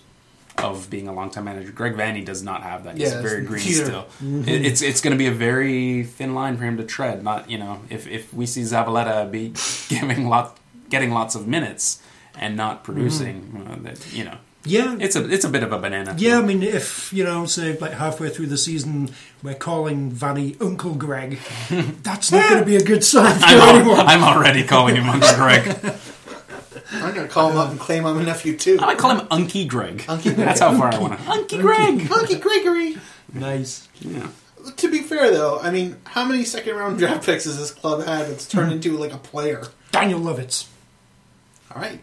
of being a longtime manager. Greg Vanney does not have that. He's Yeah, very green neither. still. It, it's it's going to be a very thin line for him to tread. Not you know if if we see Zavaleta be giving lot getting lots of minutes and not producing, uh, that you know Yeah. it's a it's a bit of a banana. yeah, I mean, if, you know, say, like halfway through the season, we're calling Vanney Uncle Greg, that's not going to be a good sign for I'm, al- anyone. I'm already calling him Uncle Greg. I'm going to call him up and claim I'm a nephew too. I might call him Unky Greg. Unky Greg. That's how far I want to. Unky Greg. Hunky Gregory. Nice. Yeah. To be fair, though, I mean, how many second round draft picks has this club had that's turned into like a player? Daniel Lovitz. All right.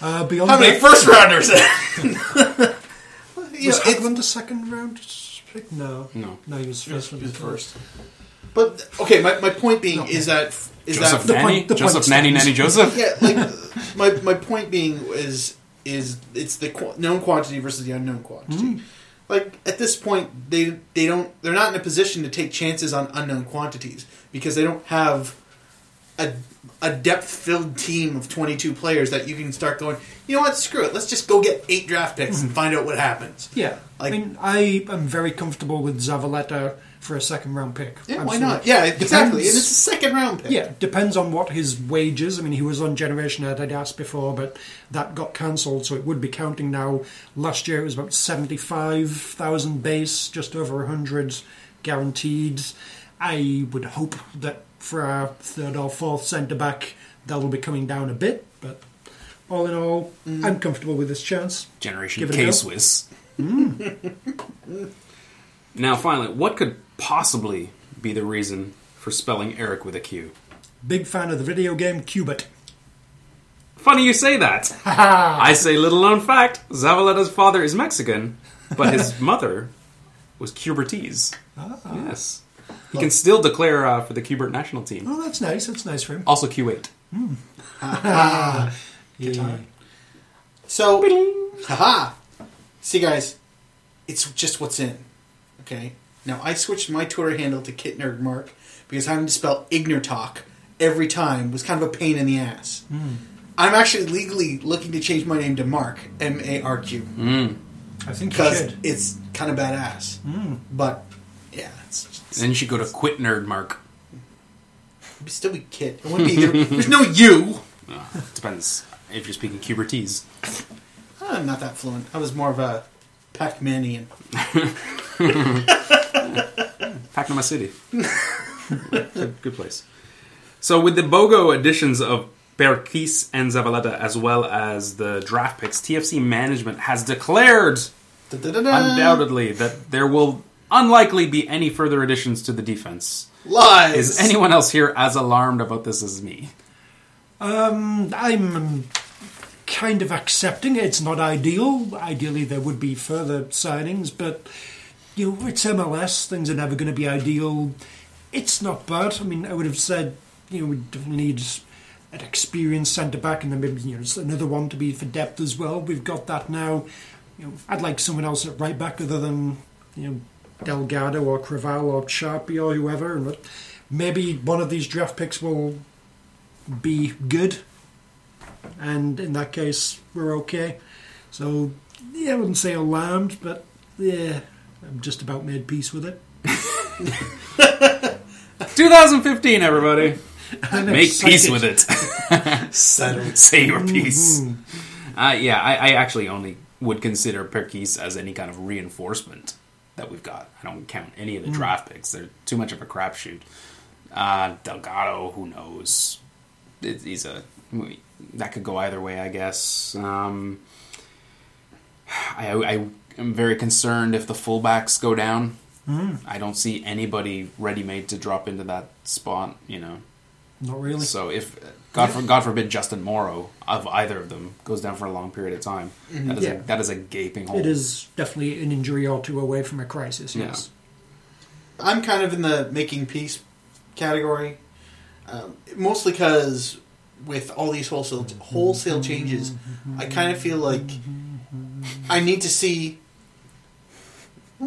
Uh, beyond How many that, first rounders? you was know, it's- Hagglund a second round pick? No. No. No, he was first. He was first. But okay, my, my point being Okay. is that is Joseph that The Nanny. point- the Joseph point Nanny. Nanny Joseph. yeah, like my my point being is is it's the qu- known quantity versus the unknown quantity. Mm-hmm. Like at this point, they they don't they're not in a position to take chances on unknown quantities because they don't have a a depth filled team of twenty two players that you can start going. You know what? Screw it. Let's just go get eight draft picks and mm-hmm. find out what happens. Yeah. Like- I mean, I am very comfortable with Zavaleta for a second round pick. Yeah, why not? Yeah, exactly. And it's a second round pick. Yeah, depends on what his wages. I mean, he was on Generation Ed, I'd asked before, but that got cancelled, so it would be counting now. Last year it was about 75,000 base, just over 100 guaranteed. I would hope that for our third or fourth centre back, that will be coming down a bit, but all in all, mm. I'm comfortable with this chance. Generation Give it a K go. Swiss. Mm. now, finally, what could possibly be the reason for spelling Eric with a Q? Big fan of the video game Cubit. Funny you say that. I say little known fact: Zavaleta's father is Mexican, but his mother was Cubertese. Yes, he can still declare uh, for the Cubert national team. Oh, that's nice. That's nice for him. Also Q8. Yeah. So, haha. See, guys, it's just what's in. Okay. Now I switched my Twitter handle to Kit Nerd Mark because having to spell Ignortalk every time was kind of a pain in the ass. I'm actually legally looking to change my name to Mark M A R Q I think you because it's kind of badass. But yeah, it's, it's Then you should go to Quit Nerd Mark. it'd still be Kit. It wouldn't be. There's no you. Uh, depends. if you're speaking Cubertese. I'm not that fluent. I was more of a Pac-Manian. Pac-Man City. good, good place. So with the BOGO additions of Perquis and Zavaleta, as well as the draft picks, TFC management has declared Da-da-da-da. undoubtedly that there will unlikely be any further additions to the defense. Lies. Is anyone else here as alarmed about this as me? Um, I'm kind of accepting it. It's not ideal. Ideally, there would be further signings, but you know, it's MLS. Things are never going to be ideal. It's not bad. I mean, I would have said you know we definitely need an experienced centre back, and then maybe you know another one to be for depth as well. We've got that now. You know, I'd like someone else at right back other than you know Delgado or Creavalle or Sharpie or whoever. And maybe one of these draft picks will be good, and in that case, we're okay. So, yeah, I wouldn't say alarmed, but yeah, I'm just about made peace with it. 2015, everybody. I'm Make peace excited. with it. Settled. Say your piece. Uh, yeah, I, I actually only would consider Perquis as any kind of reinforcement that we've got. I don't count any of the draft picks. They're too much of a crapshoot. Uh, Delgado, who knows? It, he's a that could go either way, I guess. Um, I, I am very concerned if the fullbacks go down. I don't see anybody ready made to drop into that spot. You know, Not really. so if God, for, God forbid Justin Morrow of either of them goes down for a long period of time, that is Yeah. a, that is a gaping hole. It is definitely an injury or two away from a crisis. Yeah. Yes. I'm kind of in the making peace category, um, mostly because with all these wholesale wholesale changes, I kind of feel like I need to see.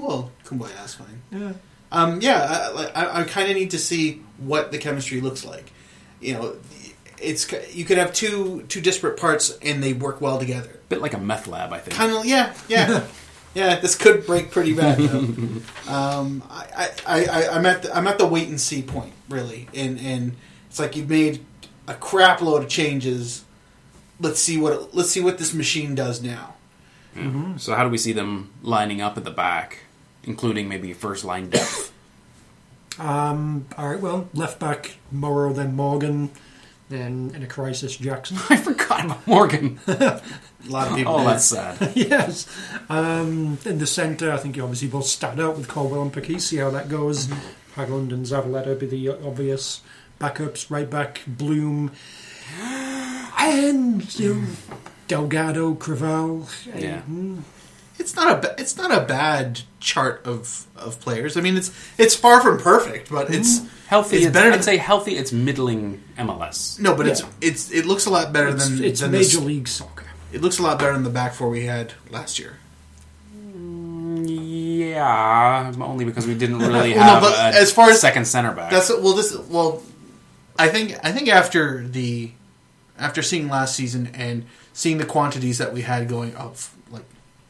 Well, Kumbaya, that's fine. Yeah. Um, yeah, I, I, I kind of need to see what the chemistry looks like. You know, it's you could have two two disparate parts and they work well together. A bit like a meth lab, I think. Kind of, yeah, yeah, yeah. This could break pretty bad. Though. um, I, I, I, I'm at the, I'm at the wait and see point, really, and and it's like you've made a crap load of changes. Let's see what it, let's see what this machine does now. So how do we see them lining up at the back, including maybe first line depth? Um, all right, well, left back Morrow, then Morgan, then in a crisis Jackson. I forgot about Morgan. A lot of people. Oh, did. that's sad. yes. Um, in the centre, I think you obviously both stand out with Caldwell and Perquis, see how that goes. Hagglund and Zavaleta be the obvious backups. Right back, Bloom. And, you know, Delgado, Creavalle. Yeah. Mm, It's not a ba- it's not a bad chart of of players. I mean, it's it's far from perfect, but it's mm-hmm. Healthy. It's It's better I'd than- say healthy. It's middling MLS. no, but it's Yeah. it's it looks a lot better It's, than it's than Major this- League Soccer. It looks a lot better than the back four we had last year. Mm, yeah, only because we didn't really Well, no, have but a as far as- second center back. That's well. This well, I think I think after the after seeing last season and seeing the quantities that we had going up, like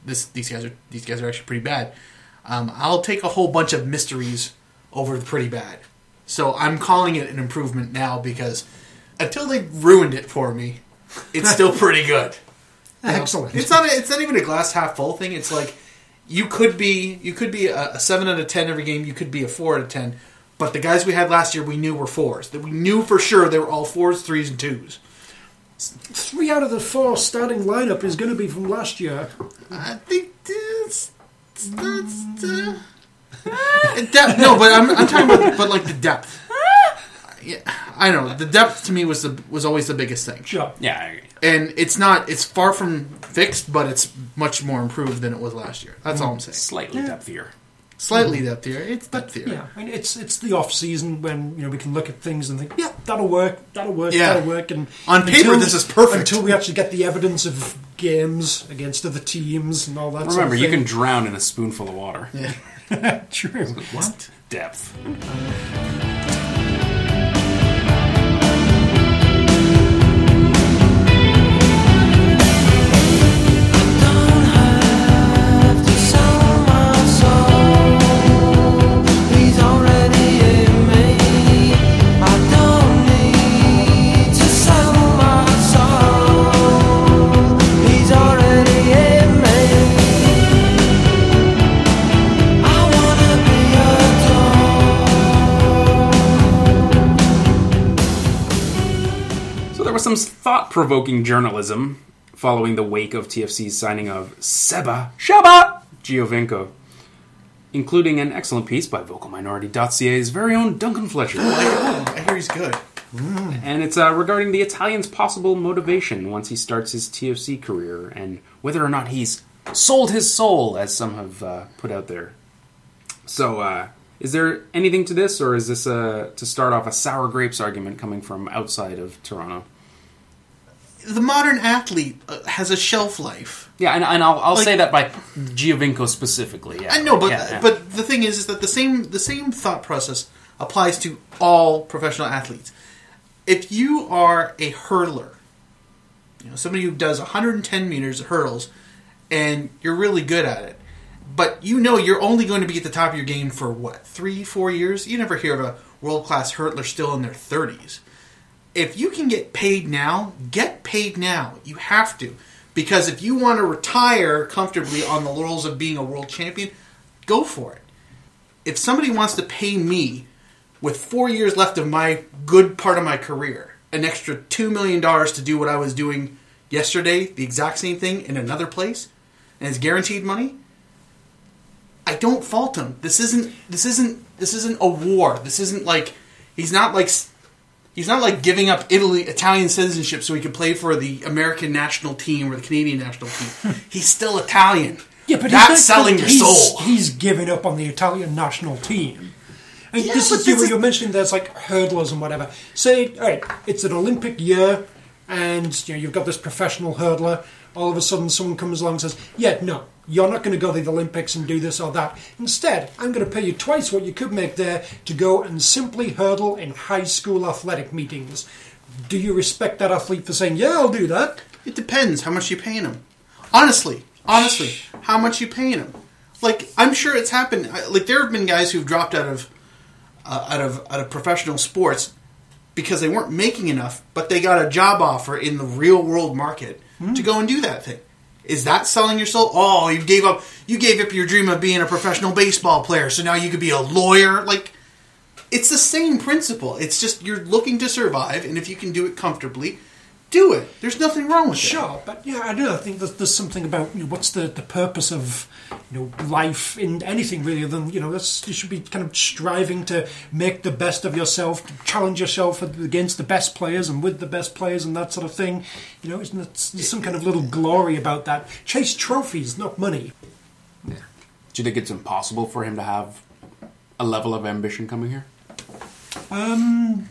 this, these guys are these guys are actually pretty bad. Um, I'll take a whole bunch of mysteries over the pretty bad. So I'm calling it an improvement now because until they ruined it for me, it's still pretty good. You know? Excellent. It's not. A, it's not even a glass half full thing. It's like you could be. You could be a, a seven out of ten every game. You could be a four out of ten. But the guys we had last year, we knew were fours. That we knew for sure they were all fours, threes, and twos. Three out of the four starting lineup is going to be from last year. I think that's that's. Uh, depth, no, but I'm, I'm talking about but like the depth. Yeah, I know the depth to me was the was always the biggest thing. Sure. yeah, I agree. and it's not it's far from fixed but it's much more improved than it was last year that's all i'm saying slightly Yeah. depthier. Slightly mm-hmm. depthier it's depthier Yeah, I mean, it's it's the off season when you know we can look at things and think, yeah, that'll work, that'll work, Yeah. that'll work. And On paper, this is perfect. until we actually get the evidence of games against other teams and all that. sort Remember, of you can drown in a spoonful of water. Yeah, true. What depth? Uh, thought provoking journalism following the wake of TFC's signing of Seba Shaba Giovinco, including an excellent piece by VocalMinority.ca's very own Duncan Fletcher. I hear he's good. And it's uh, regarding the Italian's possible motivation once he starts his TFC career and whether or not he's sold his soul, as some have uh, put out there. So, uh, is there anything to this, or is this uh, to start off a sour grapes argument coming from outside of Toronto? The modern athlete uh, has a shelf life. Yeah, and, and I'll, I'll Like- say that by Giovinco specifically. Yeah, I know, but Yeah, yeah. but the thing is, is that the same the same thought process applies to all professional athletes. If you are a hurdler, you know somebody who does 110 meters of hurdles, and you're really good at it, but you know you're only going to be at the top of your game for what three, four years. You never hear of a world class hurdler still in their 30s. If you can get paid now, get paid now. You have to. Because if you want to retire comfortably on the laurels of being a world champion, go for it. If somebody wants to pay me with four years left of my good part of my career, an extra $2 million to do what I was doing yesterday, the exact same thing in another place, and it's guaranteed money, I don't fault him. This isn't this isn't this isn't a war. This isn't like he's not like he's not like giving up Italy Italian citizenship so he can play for the American national team or the Canadian national team. Hmm. he's still Italian. Yeah, but that's he's selling your soul. He's giving up on the Italian national team. And Yeah, this but is you, is you're mentioning there's like hurdlers and whatever. Say, all right, it's an Olympic year, and you know you've got this professional hurdler. All of a sudden, someone comes along and says, "Yeah, no, you're not going to go to the Olympics and do this or that. Instead, I'm going to pay you twice what you could make there to go and simply hurdle in high school athletic meetings." Do you respect that athlete for saying, "Yeah, I'll do that"? It depends how much you paying him. Honestly, honestly, how much you paying him? Like I'm sure it's happened. Like there have been guys who've dropped out of uh, out of out of professional sports because they weren't making enough, but they got a job offer in the real world market to go and do that thing. Is that selling your soul? Oh, you gave up you gave up your dream of being a professional baseball player, so now you could be a lawyer. Like it's the same principle. It's just you're looking to survive, and if you can do it comfortably, do it. There's nothing wrong with it. Sure, but yeah, I do. I think there's, there's something about you know, what's the, the purpose of you know life in anything really other than you know that's, you should be kind of striving to make the best of yourself, to challenge yourself against the best players and with the best players and that sort of thing. You know, isn't it, there's some kind of little glory about that? Chase trophies, not money. Yeah. Do you think it's impossible for him to have a level of ambition coming here? Um,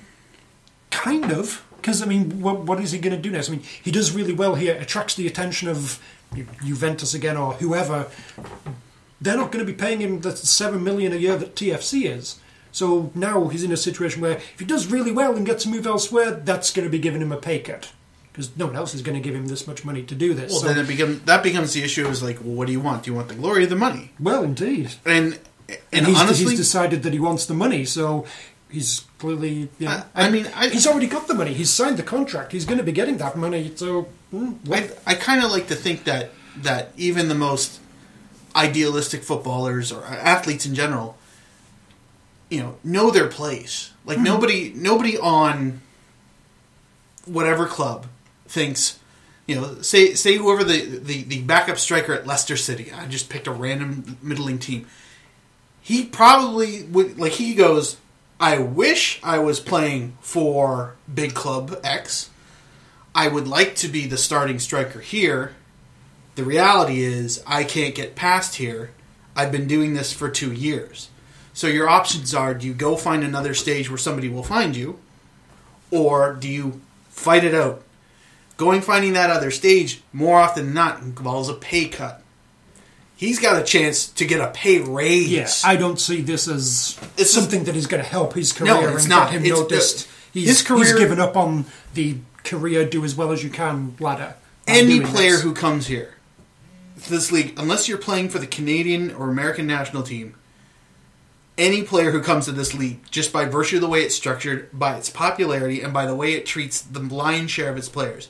kind of, because I mean, what, what is he going to do next? I mean, he does really well here, attracts the attention of Juventus again or whoever. They're not going to be paying him the seven million a year that TFC is. So now he's in a situation where if he does really well and gets a move elsewhere, that's going to be giving him a pay cut because no one else is going to give him this much money to do this. Well, so, then it become that becomes the issue. Is like, well, what do you want? Do you want the glory or the money? well, indeed. And and, And he's, honestly, he's decided that he wants the money, so he's clearly. Yeah. I- I mean, I- he's already got the money. He's signed the contract. He's going to be getting that money. So, mm, I, what- I kind of like to think that that even the most idealistic footballers or athletes in general, you know, know their place. Like nobody, nobody on whatever club thinks, you know, say say whoever the, the the backup striker at Leicester City. I just picked a random middling team. He probably would like he goes. I wish I was playing for big club X. I would like to be the starting striker here. The reality is, I can't get past here. I've been doing this for two years. So your options are do you go find another stage where somebody will find you, or do you fight it out? Going finding that other stage, more often than not, involves a pay cut. He's got a chance to get a pay raise. yeah, I don't see this as is- something that is going to help his career No, it's not. him It's- noticed. he's, his career- he's given up on the career do as well as you can ladder. any player this. who comes here this league, unless you're playing for the Canadian or American national team, any player who comes to this league, just by virtue of the way it's structured, by its popularity, and by the way it treats the lion's share of its players,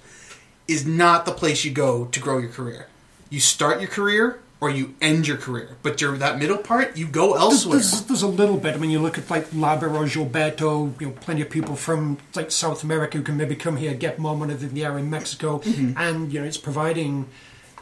is not the place you go to grow your career. You start your career or you end your career. But your that middle part, you go elsewhere. there's, there's a little bit. I mean, you look at like Laba or Gilberto, you know, plenty of people from like South America who can maybe come here, get more money than they are in Mexico, mm-hmm. and you know, it's providing.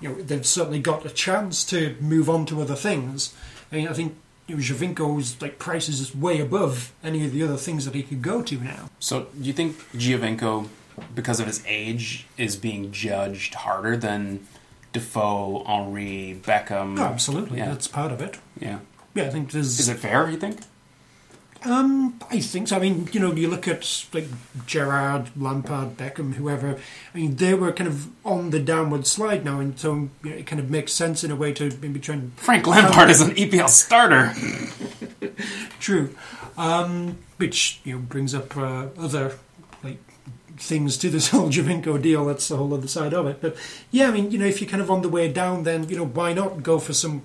You know, they've certainly got a chance to move on to other things. I mean, I think you know, Giovinco's like prices is way above any of the other things that he could go to now. So, do you think Giovinco, because of his age, is being judged harder than Defoe, Henry, Beckham? Oh, absolutely, Yeah. that's part of it. yeah. Yeah, I think there's. Is it fair? You think? Um, I think so. I mean, you know, you look at like Gerrard, Lampard, Beckham, whoever. I mean, they were kind of on the downward slide now, and so you know, it kind of makes sense in a way to maybe try and Frank Lampard is an EPL starter. true, um, which you know brings up uh, other things to this whole Giovinco deal. That's the whole other side of it. But yeah, I mean, you know, if you're kind of on the way down, then you know, why not go for some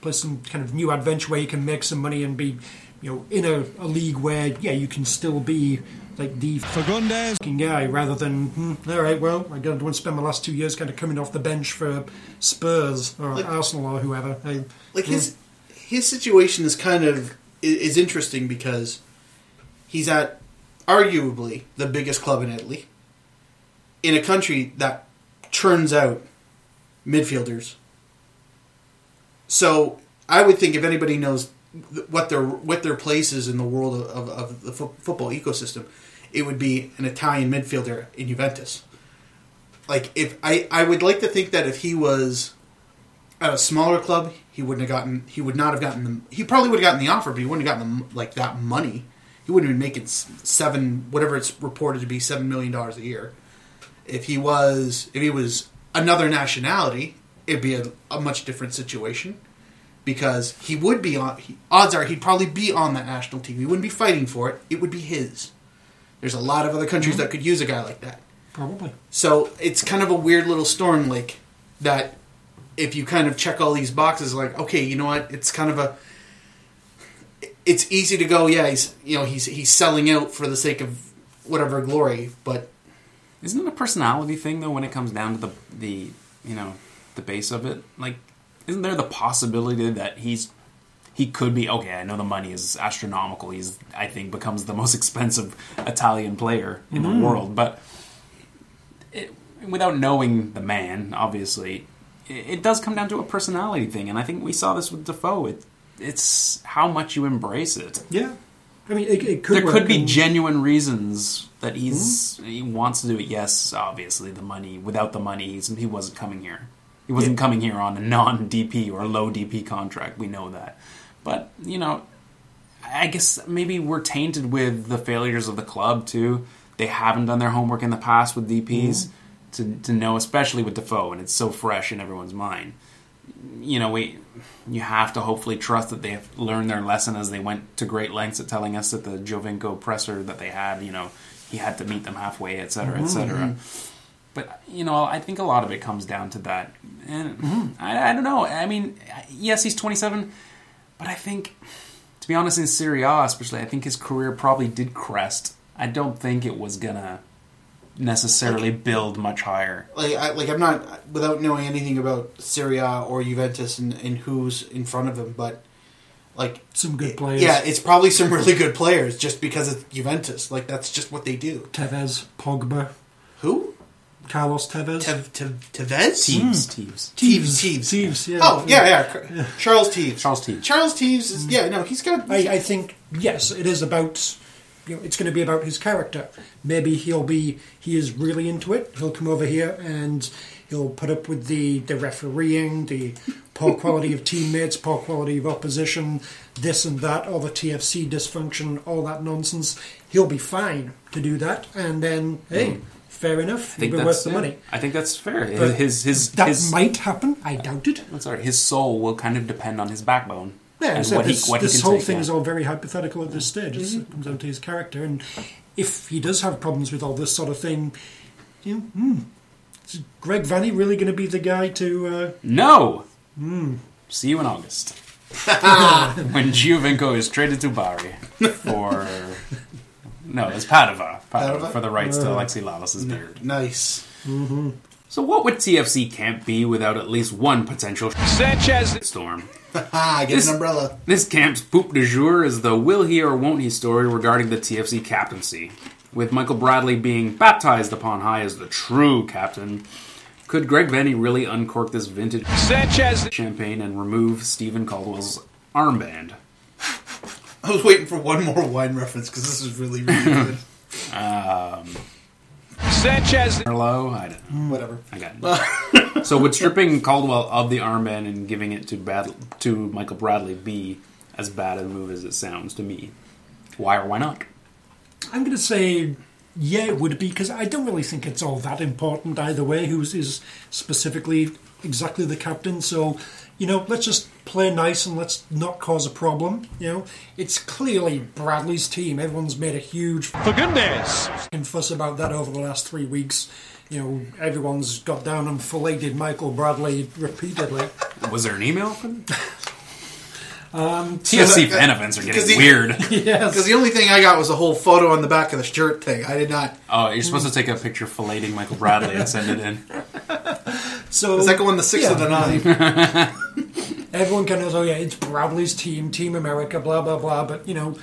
play some kind of new adventure where you can make some money and be, you know, in a, a league where yeah, you can still be like the Fagundes. fucking guy rather than hmm, all right, well, I don't want to spend my last two years kind of coming off the bench for Spurs or Like- Arsenal or whoever. I, like his his situation is kind of is interesting because he's at arguably the biggest club in Italy in a country that churns out midfielders. So I would think if anybody knows what their what their place is in the world of, of, of the fo- football ecosystem, it would be an Italian midfielder in Juventus. Like if I, I would like to think that if he was at a smaller club, he wouldn't have gotten. He would not have gotten the. He probably would have gotten the offer, but he wouldn't have gotten the, like that money. He wouldn't have been making seven, whatever it's reported to be, seven million dollars a year. If he was, if he was another nationality, it'd be a, a much different situation because he would be on. He, odds are he'd probably be on that national team. He wouldn't be fighting for it. It would be his. There's a lot of other countries mm-hmm. that could use a guy like that. probably. So it's kind of a weird little storm like that if you kind of check all these boxes, like, okay, you know what? It's kind of a. It's easy to go, yeah, he's you know he's he's selling out for the sake of whatever glory, but Isn't it a personality thing though when it comes down to the the you know the base of it? Like, isn't there the possibility that he's he could be okay? I know the money is astronomical. He's I think becomes the most expensive Italian player in the mm-hmm. world, but it, without knowing the man, obviously, it, it does come down to a personality thing, and I think we saw this with Defoe. It, it's how much you embrace it Yeah, I mean, it, it could. there could be and- genuine reasons that he's hmm? he wants to do it. Yes, obviously the money. Without the money, he's, he wasn't coming here. He wasn't coming here on a non DP or low DP contract. We know that, but you know, I guess maybe we're tainted with the failures of the club too. They haven't done their homework in the past with DPs hmm? to to know, especially with Defoe, and it's so fresh in everyone's mind. You know, we you have to hopefully trust that they've learned their lesson as they went to great lengths at telling us that the Giovinco presser that they had, you know, he had to meet them halfway, et cetera, et mm-hmm, cetera. Mm-hmm. But you know, I think a lot of it comes down to that, and mm-hmm. I, I don't know. I mean, yes, he's 27, but I think, to be honest, in Serie A especially, I think his career probably did crest. I don't think it was gonna necessarily build much higher. like I, like I'm not without knowing anything about Serie A or Juventus and, and who's in front of them, but like Some good players. Yeah, it's probably some really good players just because of Juventus. Like that's just what they do. Tevez, Pogba, Who? Carlos Tevez, Tev, Tev, Tevez? Teves, Teves, Teves. Teves. Teves, yeah. Oh yeah, yeah. Charles Teves. Charles Teves. Charles Teves is hmm. yeah. No, he's got. I, I think yes, it is about. You know, it's going to be about his character. Maybe he'll be. He is really into it. He'll come over here and he'll put up with the the refereeing, the poor quality of teammates, poor quality of opposition, this and that, all the TFC dysfunction, all that nonsense. He'll be fine to do that, and then hey, hmm. fair enough. I think He'll be that's worth the money. I think that's fair. But his his That his might happen. I doubt it. I'm sorry, his soul will kind of depend on his backbone. Yeah, and so what he- this, what this can whole thing yeah. is all very hypothetical at this stage. Mm-hmm. It comes down to his character, and if he does have problems with all this sort of thing, you know, hmm, is Greg Vanney really going to be the guy to? Uh, No. Hmm. See you in August when Giovinco is traded to Bari for no, it's Padova, Padova, Padova? for the rights to Uh. Alexi Lalas's beard. nice. So what would TFC camp be without at least one potential Sanchez. storm? Get This- an umbrella. This camp's poop de jour is the will he or won't he story regarding the TFC captaincy. With Michael Bradley being baptized upon high as the true captain, could Greg Vanney really uncork this vintage Sanchez. champagne and remove Steven Caldwell's armband? I was waiting for one more wine reference because this is really, really good. Um, Sanchez. Hello? I don't know. Whatever. I got it. so would stripping Caldwell of the armband and giving it to Bad- to Michael Bradley be as bad a move as it sounds to me? Why or why not? I'm going to say, yeah, it would be because I don't really think it's all that important either way. Who's is specifically exactly the captain? So, you know, let's just play nice and let's not cause a problem. You know, it's clearly Bradley's team. Everyone's made a huge For goodness. fucking fuss about that over the last three weeks. You know, everyone's got down and filleted Michael Bradley repeatedly. Was there an email from? Um, TFC fan events are getting he- weird. yes. Because the only thing I got was a whole photo on the back of the shirt thing. I did not. Oh, you're supposed to take a picture filleting Michael Bradley and send it in. So Is that going the sixth yeah. of the nine? everyone kind of, knows, oh yeah, it's Bradley's team, Team America, blah blah blah. But you know,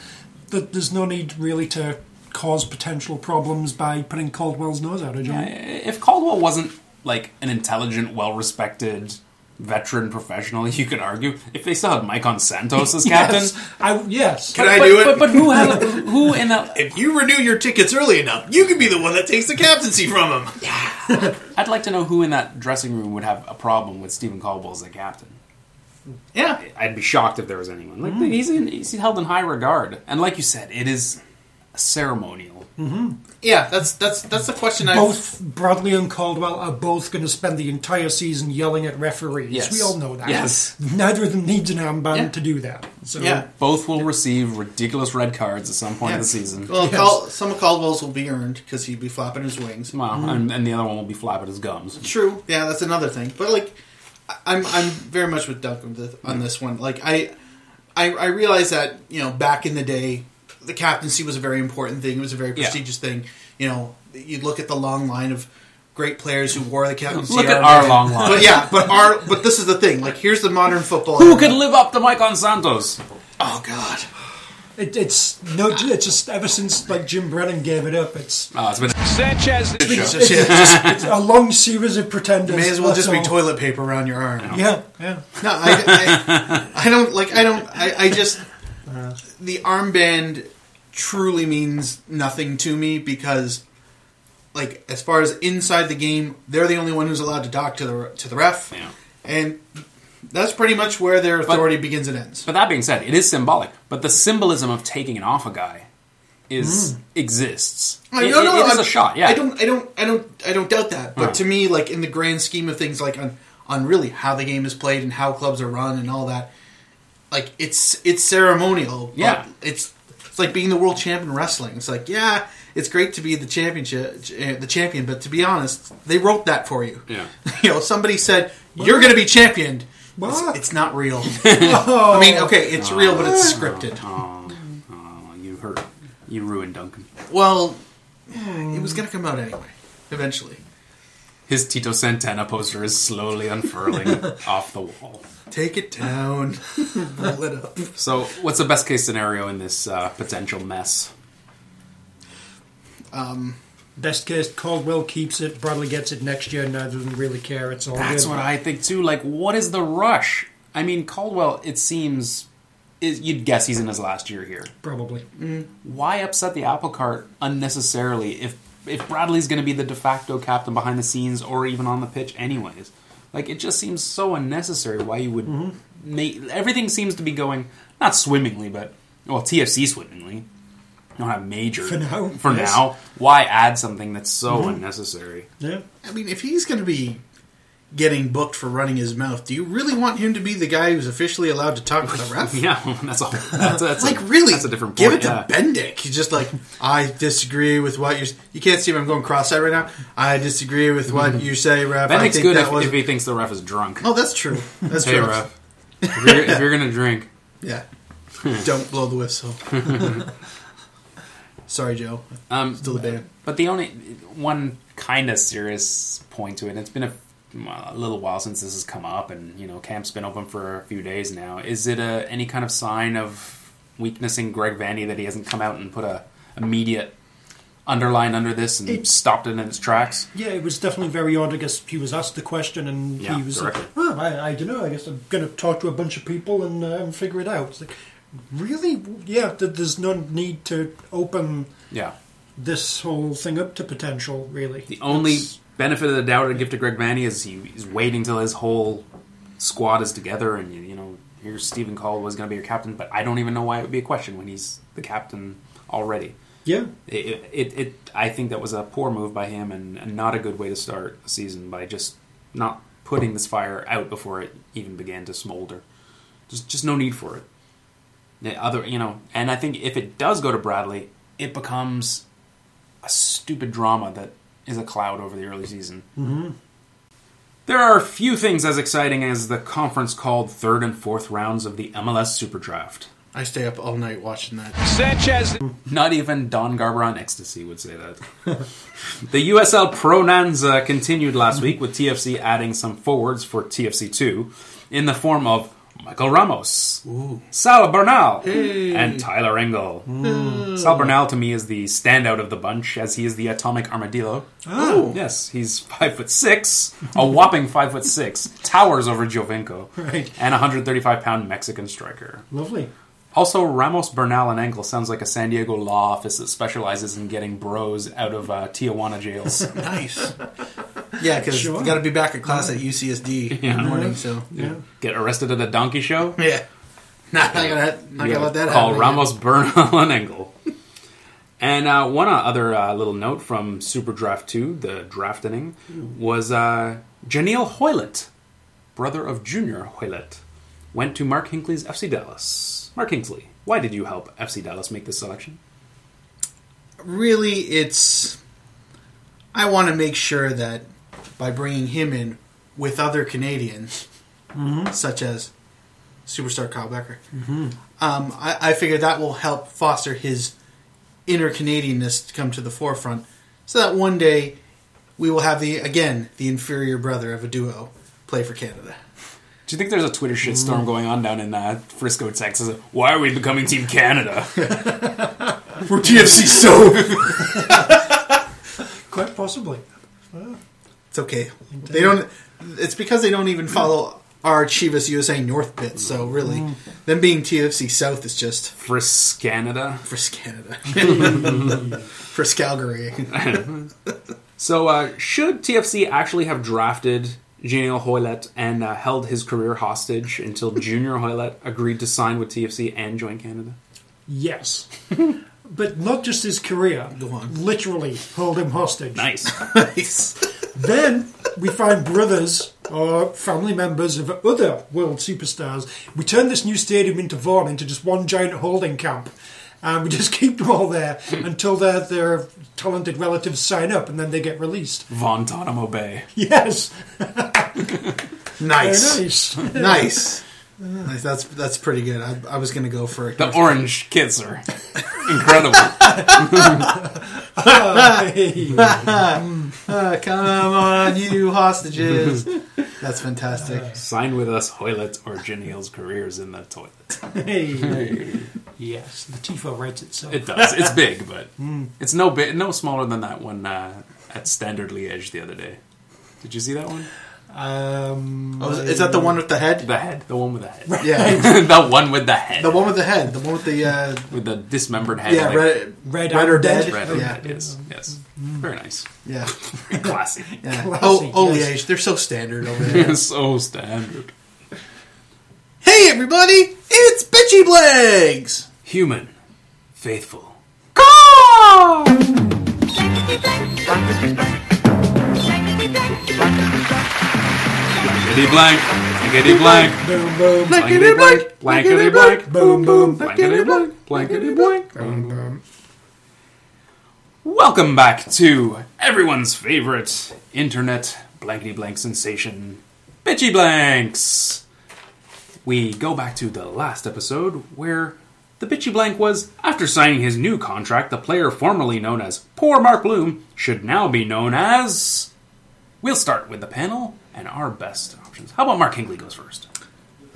th- there's no need really to cause potential problems by putting Caldwell's nose out of joint. If Caldwell wasn't like an intelligent, well-respected veteran professional, you could argue. If they still had Maicon Santos as captain, Yes, I, yes. Can I but, do it? But, but who had who in that? if you renew your tickets early enough, you can be the one that takes the captaincy from him. Yeah. I'd like to know who in that dressing room would have a problem with Steven Caldwell as a captain. Yeah. I'd be shocked if there was anyone. Like mm. he's in, he's held in high regard, and like you said, it is ceremonial. Mm-hmm. Yeah, that's that's that's the question I both Bradley and Caldwell are both going to spend the entire season yelling at referees. Yes. We all know that. Yes. Neither of them needs an armband Yeah. to do that. So Yeah. Both will receive ridiculous red cards at some point Yeah. of the season. Well, Yes. Cal- some of Caldwell's will be earned because he'd be flapping his wings. Well, mm-hmm. and, and the other one will be flapping his gums. True. Yeah, that's another thing. But like, I- I'm I'm very much with Duncan with- on this one. Like, I, I I realize that you know back in the day, the captaincy was a very important thing. It was a very Yeah. prestigious thing. You know, you'd look at the long line of great players who wore the captaincy. Look at armband. our long line. But yeah, but our but this is the thing. Like, here's the modern football. Who era. could live up to Maicon Santos? Oh God. it, it's no, it's just ever since like Jim Brennan gave it up. It's, Oh, it's been Sanchez. It's it's, it's, it's a long series of pretenders. May as well that's just be toilet paper around your arm. Yeah, yeah. No, I, I, I don't like. I don't. I, I just the armband truly means nothing to me because, like, as far as inside the game, they're the only one who's allowed to talk to the to the ref, Yeah. and that's pretty much where their authority begins and ends. But that being said, it is symbolic. But the symbolism of taking it off a guy is mm. exists. I- It- no, no, it- it is I'm- a shot. Yeah, I don't, I don't, I don't, I don't doubt that. But Huh. to me, like in the grand scheme of things, like on on really how the game is played and how clubs are run and all that, like it's it's ceremonial. but Yeah. it's it's like being the world champion in wrestling. It's like yeah, it's great to be the championship, uh, the champion. But to be honest, they wrote that for you. Yeah. you know, somebody said you're going to be championed. What? It's, it's not real. I mean, okay, it's real, but it's scripted. Oh, oh, you hurt. You ruined Duncan. Well, it was going to come out anyway, eventually. His Tito Santana poster is slowly unfurling off the wall. Take it down. Roll it up. So, what's the best case scenario in this uh, potential mess? Best case, Caldwell keeps it. Bradley gets it next year. Neither of them really care. It's all That's good. what I think too. Like, what is the rush? I mean, Caldwell. It seems is you'd guess he's in his last year here. Probably. Why upset the apple cart unnecessarily if if Bradley's going to be the de facto captain behind the scenes or even on the pitch anyways? Like, it just seems so unnecessary. Why you would mm-hmm. make everything seems to be going not swimmingly, but well, TFC swimmingly. Don't have major For now, For yes. now, why add something that's so mm-hmm. unnecessary? Yeah. I mean, if he's going to be getting booked for running his mouth, do you really want him to be the guy who's officially allowed to talk to the ref? Yeah, that's all. That's, that's Like a, really, That's a different Point. Give it to yeah. Bendik. He's just like, I disagree with what you're. You can't see me. I'm going cross-eyed right now. I disagree with what you say, ref. I Bendik's think good that if, was. if he thinks the ref is drunk. oh, that's true. That's hey, true. ref. If you're, if you're gonna drink, Yeah. Don't blow the whistle. Sorry, Joe. Um, Still a band. But the only one kind of serious point to it, it's been a, a little while since this has come up, and you know, camp's been open for a few days now. Is it a, any kind of sign of weakness in Greg Vanney that he hasn't come out and put a immediate underline under this and It- stopped it in its tracks? Yeah, it was definitely very odd. I guess he was asked the question, and Yeah, he was directly. like, "Oh, I, I don't know. I guess I'm going to talk to a bunch of people and, uh, and figure it out." It's like, really? Yeah, there's no need to open Yeah. this whole thing up to potential. Really, The only It's- benefit of the doubt I give to Greg Vanney is he, he's waiting till his whole squad is together, and you, you know, here's Steven Caldwell's going to be your captain. But I don't even know why it would be a question when he's the captain already. yeah, It, it, it I think that was a poor move by him, and, and not a good way to start a season by just not putting this fire out before it even began to smolder. Just just no need for it. The other, you know, and I think if it does go to Bradley, it becomes a stupid drama that is a cloud over the early season. Mm-hmm. There are few things as exciting as the conference called third and fourth rounds of the MLS Super Draft. I stay up all night watching that. Sanchez. Not even Don Garber on ecstasy would say that. the USL Pro Nanza continued last week with TFC adding some forwards for TFC 2 in the form of Michael Ramos, Sal Bernal, and Tyler Engel. Sal Bernal to me is the standout of the bunch as he is the atomic armadillo. Oh. Yes, he's five foot six, a whopping five foot six, towers over Giovinco, Right. and a 135 pound Mexican striker. lovely. Also, Ramos, Bernal, and Engel sounds like a San Diego law office that specializes in getting bros out of uh, Tijuana jails. Nice. Yeah, because Sure. you got to be back at class at UCSD in the morning. So Yeah, Get arrested at a donkey show? yeah, not gonna not gonna let that Call happen. Ramos, Bernal, and Engel. And uh, one other uh, little note from Super Draft 2, the draft inning, was uh, Janelle Hoilett, brother of Junior Hoilett, went to Mark Hinkley's FC Dallas. Mark Hinkley, why did you help FC Dallas make this selection? really it's i want to make sure that by bringing him in with other canadians such as superstar Kyle Bekker um, I, I figure that will help foster his inner canadianness to come to the forefront so that one day we will have the again the inferior brother of a duo play for canada Do you think there's a Twitter shitstorm going on down in uh, Frisco, Texas? Why are we becoming Team Canada? we're tfc so quite possibly. It's okay. They don't. It's because they don't even follow our Chivas USA North bit. So really, them being TFC South is just Fris Canada. for Canada, for Calgary. So, uh, should TFC actually have drafted Genial Hoilett and uh, held his career hostage until Junior Hoilett agreed to sign with TFC and join Canada? Yes, but not just his career. Go on. Literally hold him hostage. Nice. nice. Then we find brothers or family members of other world superstars. We turn this new stadium into Vaughan into just one giant holding camp. And we just keep them all there until their, their talented relatives sign up and then they get released. Guantanamo Bay. Yes, Nice. nice. Nice. Nice. That's that's pretty good. I, I was gonna go for The orange kids are incredible. Hey. Ah, come on, you hostages. That's fantastic. Sign with us, Hoilett, or Genial's careers in the toilet. Hey. Yes, the TIFO writes itself. It does. It's big, but it's no bit, no smaller than that one uh, at Standard Liège the other day. Did you see that one? Um, Oh, is, is that the one with the head? The head, the one with the head, Yeah, the one with the head, the one with the head. The one with the uh, with the dismembered head. yeah, like- red, Red red or dead. dead. red yeah, head. Yes, yes, very nice, yeah, classy, yeah. Classy, Oh, oh, yes. Liège, they're so standard over there. so standard. hey, everybody, it's Bitchy Blanks. Human, faithful. Blankety blank, blankety blank, Boom, boom, blankety blank, blankety blank, boom, boom. blankety blank, blankety blank. Boom boom. Welcome back to everyone's favorite internet blankety blank sensation, Bitchy Blanks. We go back to the last episode where The bitchy blank was after signing his new contract, the player formerly known as Poor Mark Bloom should now be known as. We'll start with the panel and our best options. How about Mark Hinkley goes first?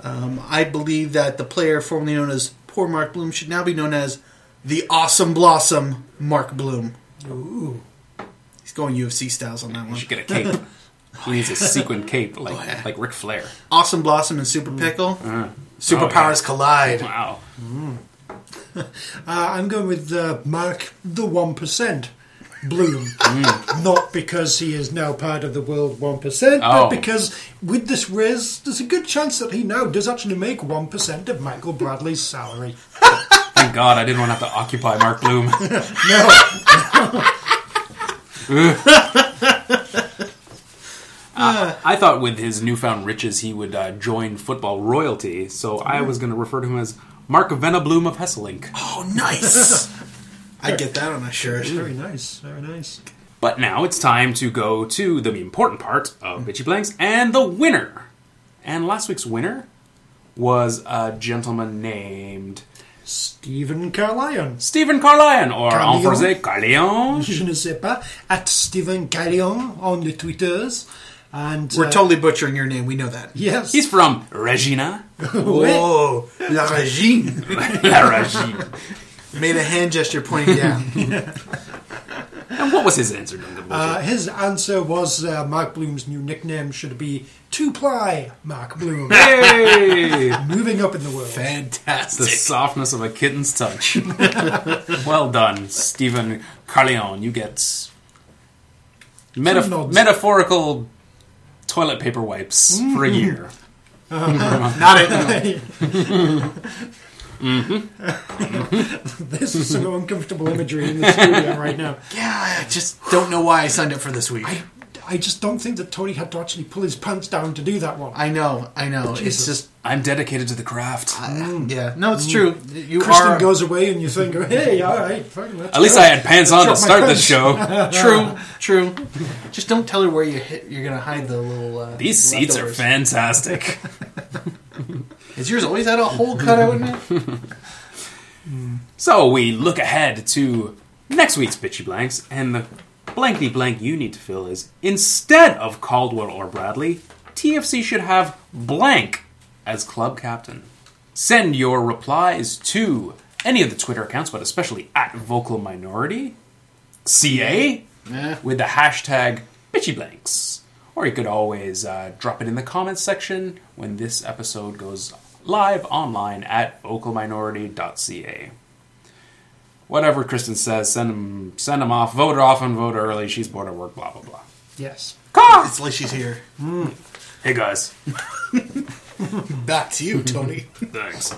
Um, I believe that the player formerly known as Poor Mark Bloom should now be known as the Awesome Blossom Mark Bloom. Ooh. He's going UFC styles on that one. You one. should get a cape. he needs a sequin cape like Oh, yeah. like Ric Flair. Awesome Blossom and Super Pickle. Superpowers Okay. collide. Wow. Uh, I'm going with uh, Mark the 1% Bloom. Mm. Not because he is now part of the world 1%, Oh. but because with this raise, there's a good chance that he now does actually make 1% of Michael Bradley's salary. Thank God I didn't want to have to occupy Mark Bloom. No, I thought with his newfound riches he would uh, join football royalty, so I was going to refer to him as Mark Venabloom of Hesselink. Oh, nice. I get that on a shirt. very nice, very nice. But now it's time to go to the important part of Bitchy Blanks and the winner. And last week's winner was a gentleman named Stephen Carlion. Stephen Carlion, or en Carlion. français Carlion. Je ne sais pas. At Stephen Carlion on the Twitters. And We're uh, totally butchering your name. We know that. Yes. He's from Regina. Whoa, La Regine La Regina. Made a hand gesture pointing down. And what was his answer, Duncan? Uh, his answer was uh, Mark Bloom's new nickname should be Two Ply Mark Bloom. hey! Moving up in the world. Fantastic. The softness of a kitten's touch. well done, Stephen Carleon. You get metaf- metaphorical toilet paper wipes for a year. Not it. Mm-hmm. This is some uncomfortable imagery in the studio right now. Yeah, I just don't know why I signed up for this week. I, I just don't think that Tony had to actually pull his pants down to do that one. I know, I know. It's just, I'm dedicated to the craft. Mm. yeah. No, it's true. Mm. You Kristin are goes away and you think, hey, all right, fine, let's At least. I had pants on to start this pants. show. true, true. Just don't tell her where you hit. You're gonna hide the little. Uh, These seats are fantastic. Has yours always had a hole cut out in it? So we look ahead to next week's Bitchy Blanks, and the blankety blank you need to fill is instead of Caldwell or Bradley, TFC should have blank as club captain. Send your replies to any of the Twitter accounts, but especially at Vocal Minority CA Yeah. with the hashtag Bitchy Blanks. Or you could always uh, drop it in the comments section when this episode goes live online at vocalminority.ca. Whatever Kristin says, send them, send them off, vote her off and vote early. She's bored of work, blah, blah, blah. Yes. It's like she's here. Mm. Hey guys. Back to you, Tony. Thanks.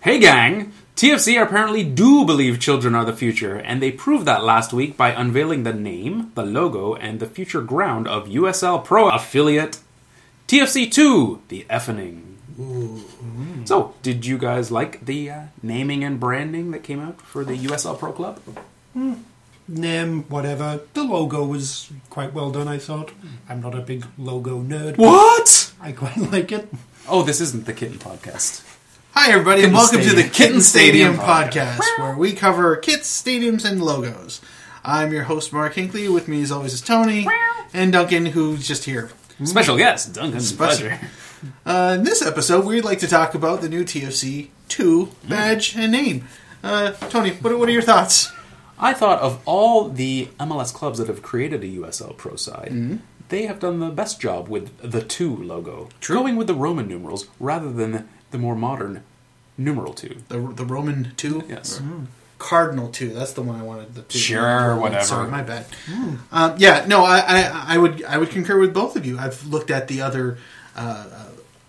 Hey gang! TFC apparently do believe children are the future, and they proved that last week by unveiling the name, the logo, and the future ground of USL Pro affiliate TFC 2, the effening. So, did you guys like the uh, naming and branding that came out for the USL Pro Club? Name, whatever. The logo was quite well done, I thought. I'm not a big logo nerd. What? I quite like it. Oh, this isn't the Kitten Podcast. Hi, everybody, and Kitten welcome to the Stadium. Kitten Stadium Stadium podcast, where we cover kits, stadiums, and logos. I'm your host, Mark Hinkley. With me, as always, is Tony and Duncan, who's just here. Special guest, Duncan. Special. Pleasure. Uh, in this episode, we'd like to talk about the new TFC 2 badge and name. Uh, Tony, what, what are your thoughts? I thought of all the MLS clubs that have created a USL Pro side, they have done the best job with the two logo, going with the Roman numerals rather than the more modern numeral two. The, the Roman 2? Yes. Cardinal 2. That's the one I wanted. The two. Sure, whatever. Sorry, my bad. Um, yeah, no, I, I, I would I would concur with both of you. I've looked at the other uh, uh,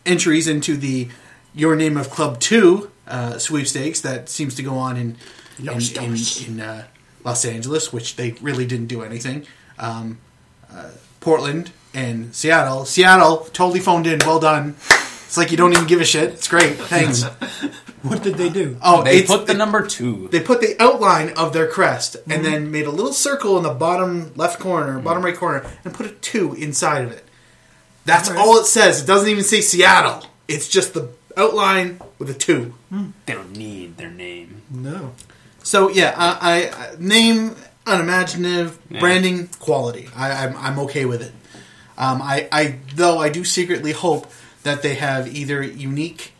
entries into the Your Name of Club 2 uh, sweepstakes that seems to go on in, in, Los in, in uh, Los Angeles, which they really didn't do anything. Um, uh, Portland and Seattle. Seattle totally phoned in. Well done. It's like you don't even give a shit. It's great. Thanks. What did they do? Oh, They put the number two. they put the outline of their crest and then made a little circle in the bottom left corner, bottom right corner, and put a two inside of it. That's Alright. all it says. It doesn't even say Seattle. It's just the outline with a two. They don't need need their name. No. So yeah, I, I name unimaginative, Yeah. branding quality. I, I'm I'm okay with it. Um, I I though I do secretly hope that they have either unique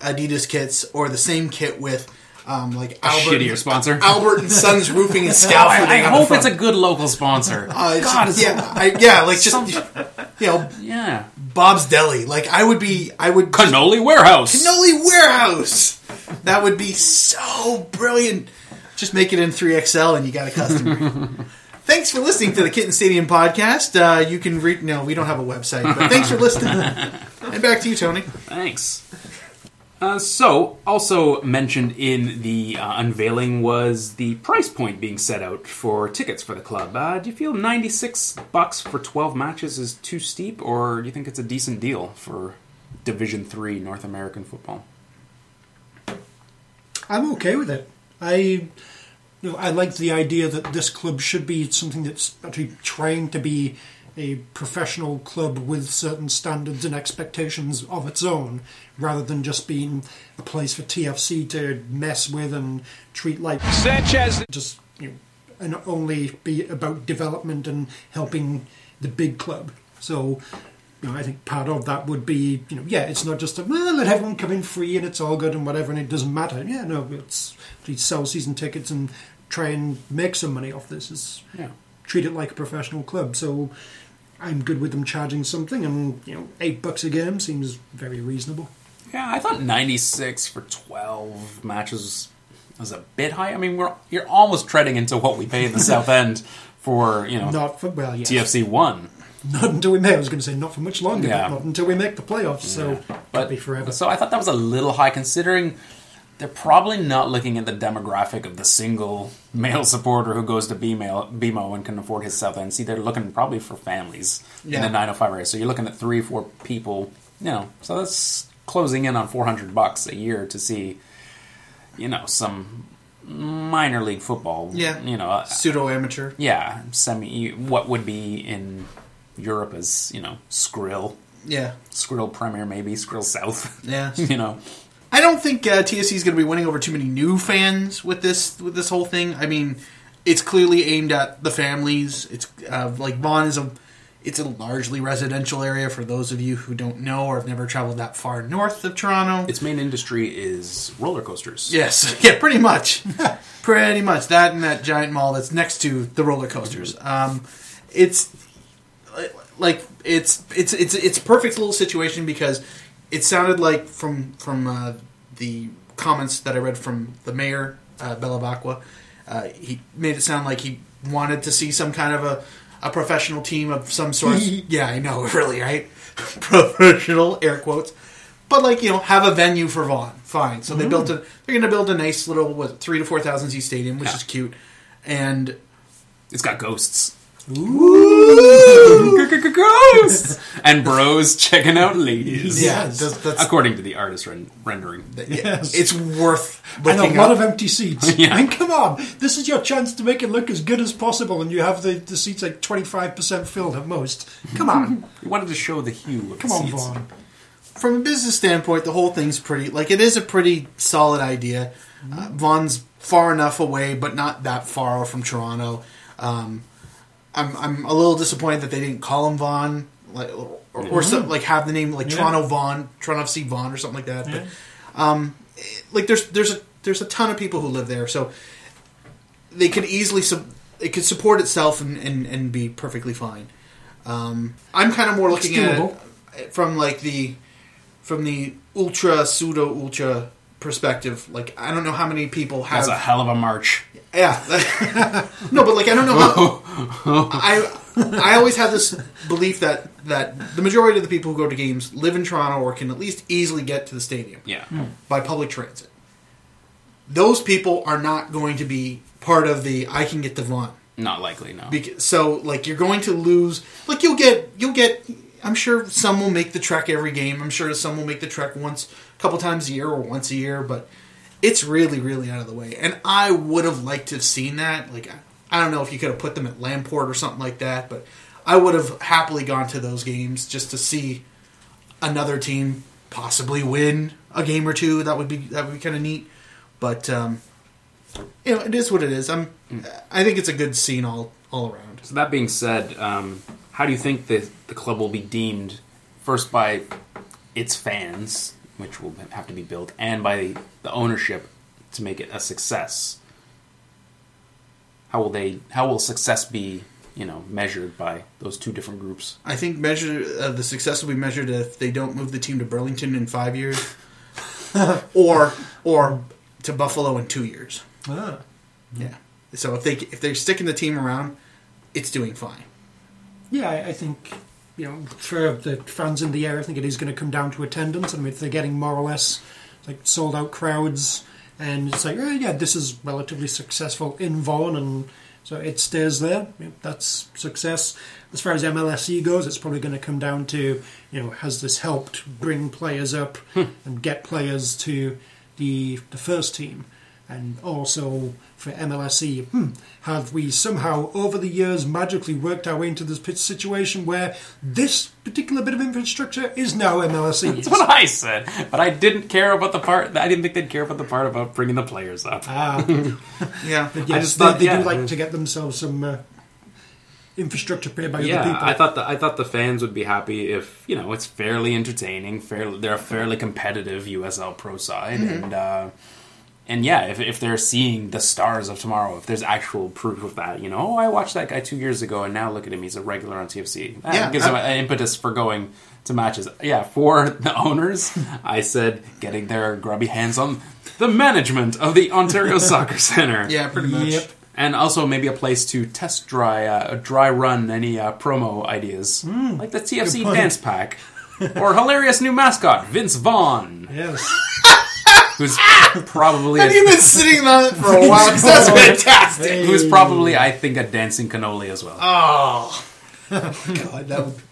Adidas kits or the same kit with. Um, like Albert, shittier sponsor. Albert and Sons Roofing and Scaffolding. I, I hope it's a good local sponsor. Uh, God, it's yeah, I, yeah, like just Some- you know, yeah. Bob's Deli. Like I would be, I would Cannoli Warehouse. Cannoli Warehouse. That would be so brilliant. Just make it in 3XL and you got a customer. thanks for listening to the Kitten Stadium podcast. Uh, you can read, no, we don't have a website, but thanks for listening. and back to you, Tony. Thanks. Uh, so, also mentioned in the uh, unveiling was the price point being set out for tickets for the club. Uh, do you feel 96 bucks for 12 matches is too steep, or do you think it's a decent deal for Division 3 North American football? I'm okay with it. I, you know, I like the idea that this club should be something that's actually trying to be a professional club with certain standards and expectations of its own, rather than just being a place for TFC to mess with and treat like Sanchez. just you know, and only be about development and helping the big club. So, you know, I think part of that would be, you know, yeah, it's not just a well, let everyone come in free and it's all good and whatever, and it doesn't matter. Yeah, no, it's please sell season tickets and try and make some money off this. Is Yeah. treat it like a professional club. So. I'm good with them charging something, and you know, eight bucks a game seems very reasonable. Yeah, I thought 96 for 12 matches was a bit high. I mean, we're you're almost treading into what we pay in the South End for, you know, Not for well, yeah, TFC 1. not until we make. I was going to say not for much longer, Yeah. but not until we make the playoffs. So but could be forever. So I thought that was a little high considering they're probably not looking at the demographic of the single male supporter who goes to BMO, BMO and can afford his South End. See, they're looking probably for families in the 905 area. So you're looking at three, four people, you know. So that's closing in on 400 bucks a year to see, you know, some minor league football. Yeah. You know, uh, Pseudo amateur. yeah, semi, what would be in Europe as, you know, Skrill. Yeah. Skrill Premier, maybe Skrill South. Yeah. you know, I don't think uh, TFC is going to be winning over too many new fans with this with this whole thing. I mean, it's clearly aimed at the families. It's uh, like Vaughan is a it's a largely residential area for those of you who don't know or have never traveled that far north of Toronto. its main industry is roller coasters. Yes, yeah, pretty much, pretty much that and that giant mall that's next to the roller coasters. Um, it's like it's it's it's it's a perfect little situation because it sounded like from from uh, the comments that I read from the mayor uh, Bevilacqua, uh, he made it sound like he wanted to see some kind of a a professional team of some sort. yeah, I know, really, right? professional air quotes. But like you know, have a venue for Vaughan. Fine. So they mm. built a. They're going to build a nice little what three to four thousand seat stadium, which Yeah. is cute. And It's got ghosts. Ooh, ghosts! and bros checking out ladies. yeah, Yes. that's, that's According to the artist ren- rendering. Yes. it's worth and a lot up. of empty seats. Yeah. I mean, come on, this is your chance to make it look as good as possible, and you have the, the seats like twenty five percent filled at most. Come on, We wanted to show the hue of come the on, seats. Vaughan. From a business standpoint, the whole thing's pretty like it is a pretty solid idea. Uh, Vaughan's far enough away, but not that far from Toronto. Um, I'm I'm a little disappointed that they didn't call him Vaughan, like or, or some, like have the name like Yeah. Toronto Vaughan, Toronto FC Vaughan or something like that. But um, like there's there's a there's a ton of people who live there, so they could easily sub- it could support itself and, and, and be perfectly fine. Um, I'm kind of more looking at it from like the from the ultra pseudo ultra perspective. Like I don't know how many people have That's a hell of a march. yeah. no, but like I don't know how I I always have this belief that that the majority of the people who go to games live in Toronto or can at least easily get to the stadium Yeah. Hmm. by public transit. Those people are not going to be part of the I can get to Vaughan. Not likely, no. Because, so like you're going to lose like you'll get you'll get I'm sure some will make the trek every game. I'm sure some will make the trek once a couple times a year or once a year, but it's really really out of the way. And I would have liked to have seen that. Like I, don't know if you could have put them at Lamport or something like that, but I would have happily gone to those games just to see another team possibly win a game or two. That would be that would be kind of neat. But um, you know, it is what it is. I'm. I think it's a good scene all all around. So that being said, um, how do you think the the club will be deemed first by its fans, which will have to be built, and by the ownership to make it a success? How will they? How will success be? You know, measured by those two different groups. I think measure uh, the success will be measured if they don't move the team to Burlington in five years, or or to Buffalo in two years. Ah. Yeah. So if they if they're sticking the team around, it's doing fine. Yeah, I, think you know for the fans in the area, I think it is going to come down to attendance. I mean, if they're getting more or less like sold out crowds, and it's like, oh, yeah, this is relatively successful in Vaughan, and so it stays there. Yeah, that's success. As far as MLSE goes, it's probably going to come down to you know has this helped bring players up hmm. and get players to the the first team, and also for MLSE, hmm, have we somehow over the years magically worked our way into this pit situation where this particular bit of infrastructure is now MLSE? That's what I said, but I didn't care about the part. I didn't think they'd care about the part about bringing the players up. Ah, Yeah. but I just they, thought, they yeah. do like to get themselves some uh, infrastructure paid by yeah, other people. I thought the I thought the fans would be happy if you know it's fairly entertaining. Fairly, they're a fairly competitive USL Pro side, and uh, and yeah, if if they're seeing the stars of tomorrow, if there's actual proof of that, you know, oh, I watched that guy two years ago, and now look at him, he's a regular on TFC. That Yeah, gives them I- an impetus for going to matches. Yeah, for the owners, I said getting their grubby hands on the management of the Ontario Soccer Center. Yeah, pretty much. Yep. And also maybe a place to test dry, uh, dry run any uh, promo ideas, like the TFC dance pack, or hilarious new mascot Vince Vaughn, yes. who's ah! probably Have you been sitting on it for a while? 'Cause that's fantastic. who's probably I think a dancing cannoli as well. Oh, God, that would.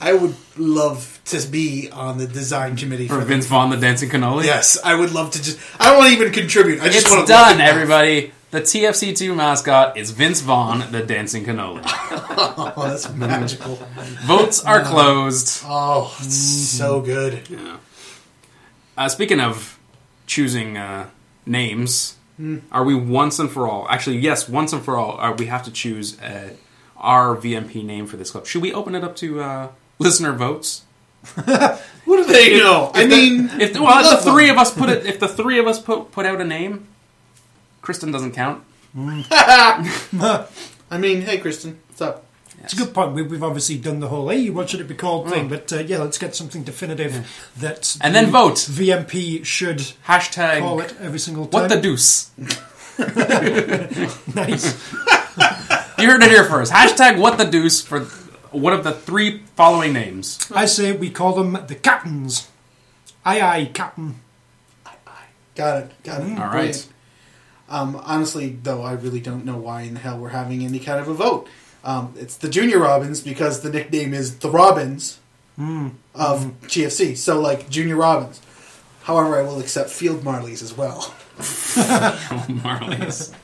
I would love to be on the design committee for for Vince Vaughn, the dancing cannoli. Yes, I would love to just. I don't want to even contribute. I just it's want to done, everybody. The TFC2 mascot is Vince Vaughn, the dancing cannoli. Oh, that's magical. Votes are uh, closed. Oh, it's so mm-hmm. good. Uh, speaking of choosing uh, names, Hmm. are we once and for all? Actually, yes, once and for all, uh, we have to choose uh, our VMP name for this club. Should we open it up to uh, listener votes? What do they know? I If the- mean, if the, well, if the three them. of us put it, if the three of us put put out a name, Kristin doesn't count. I mean, hey, Kristin, what's up? It's a good point. We, we've obviously done the whole "hey, what should it be called?" Mm. thing, but uh, yeah, let's get something definitive that And then vote. VMP should Hashtag call it every single time. what the deuce. nice. You heard it here first. Hashtag what the deuce for one of the three following names. I say we call them the captains. Aye, aye, captain. Got it. Got it. All right. Um, honestly, though, I really don't know why in the hell we're having any kind of a vote. Um, it's the Junior Robins because the nickname is the Robins of GFC. So, like, Junior Robins. However, I will accept Field Marleys as well. Marley's.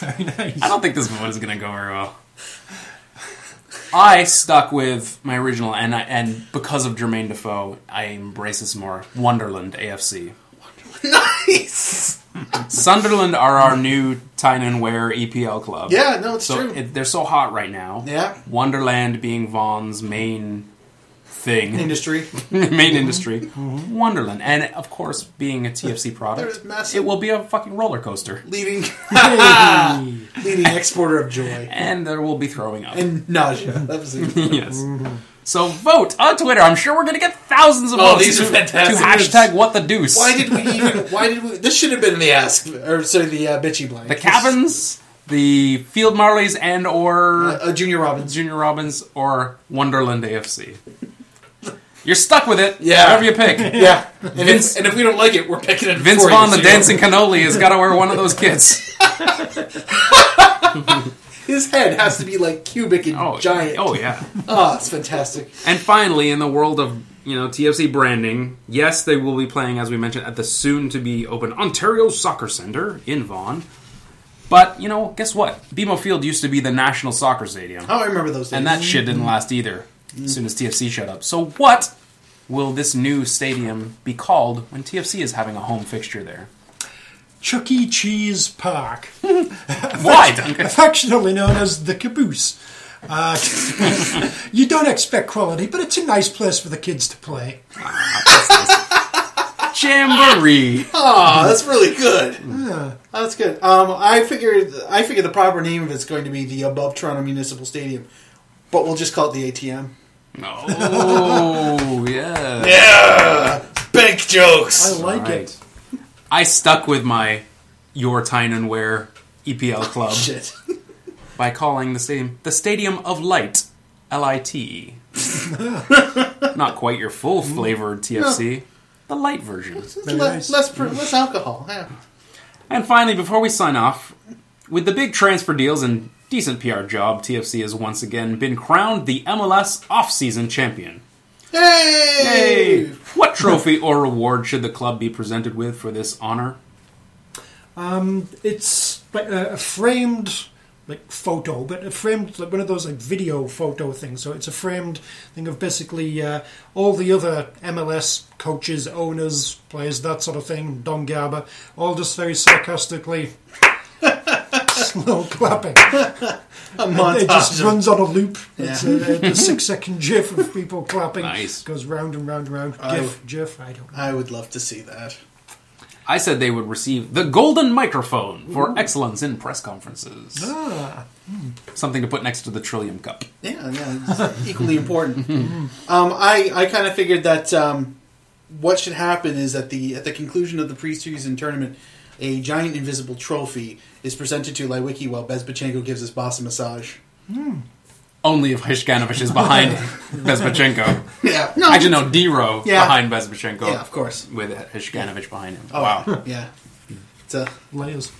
Very nice. I don't think this vote is going to go very well. I stuck with my original, and I, and because of Jermaine Defoe, I embrace this more. Wunderland AFC. nice! Sunderland are our new Tyne and Wear EPL club. Yeah, no, it's so true. It, they're so hot right now. Yeah. Wonderland being Vaughan's main thing, Industry. main mm-hmm. industry. Mm-hmm. Wonderland, and of course, being a TFC product, massive- it will be a fucking roller coaster, Leading, leading exporter of joy. and there will be throwing up. And nausea. That was it. yes. Mm-hmm. So vote on Twitter. I'm sure we're going to get thousands of Oh, votes these to, are fantastic. to hashtag what the deuce. Why did we even? Why did we? This should have been in the ask, or sorry, the uh, bitchy blank. the Cabins, the Field Marleys, and or uh, Junior Robins, Junior Robins, or Wunderland AFC? You're stuck with it. Yeah. Whatever you pick. Yeah, and, Vince- if, and if we don't like it, we're picking it. Vince Vaughn, the dancing cannoli, has got to wear one of those kits. His head has to be like cubic and Oh, giant. Oh yeah. oh, it's fantastic. And finally, in the world of you know TFC branding, yes, they will be playing as we mentioned at the soon-to-be open Ontario Soccer Centre in Vaughan. But you know, guess what? BMO Field used to be the National Soccer Stadium, Oh, I remember those days. and that shit didn't mm-hmm. last either. Mm-hmm. As soon as TFC shut up. So what will this new stadium be called when TFC is having a home fixture there? Chuck E. Cheese Park, Why, Duncan? affectionately known as the Caboose. Uh, you don't expect quality, but it's a nice place for the kids to play. Jamboree. Oh, that's really good. That's good. Um, I figured I figured the proper name of it's going to be the above Toronto Municipal Stadium, but we'll just call it the ATM. Oh, yeah. Yeah, bank jokes. I like Right. it. I stuck with my Your Tyne and Wear EPL oh, club Shit. by calling the stadium the Stadium of Light, L I T E. Not quite your full mm-hmm. flavored TFC, the light version. Le- nice. less pr- less alcohol. Yeah. And finally, before we sign off, with the big transfer deals and decent PR job, TFC has once again been crowned the MLS off-season champion. Hey! What trophy or reward should the club be presented with for this honor? Um, it's like a framed like photo, but a framed like one of those like video photo things. So it's a framed thing of basically uh, all the other MLS coaches, owners, players, that sort of thing. Don Garber, all just very sarcastically. Slow clapping. A montage. It just of- runs on a loop. It's Yeah. a, a six second gif of people clapping. Nice. Goes round and round and round. I- GIF, GIF, I don't know. I would love to see that. I said they would receive the golden microphone for excellence in press conferences. Ah, Something to put next to the Trillium Cup. Yeah, yeah, it's equally important. um, I I kind of figured that um, what should happen is at the at the conclusion of the preseason tournament, a giant invisible trophy is presented to Leiweke while Bezbatchenko gives his boss a massage. Only if Hishkanovich is behind Bezbatchenko. Yeah, no, Actually, no, Dero Yeah. behind Bezbatchenko. Yeah, of course. With Hishkanovich behind him. Oh, Wow. yeah, it's a layers.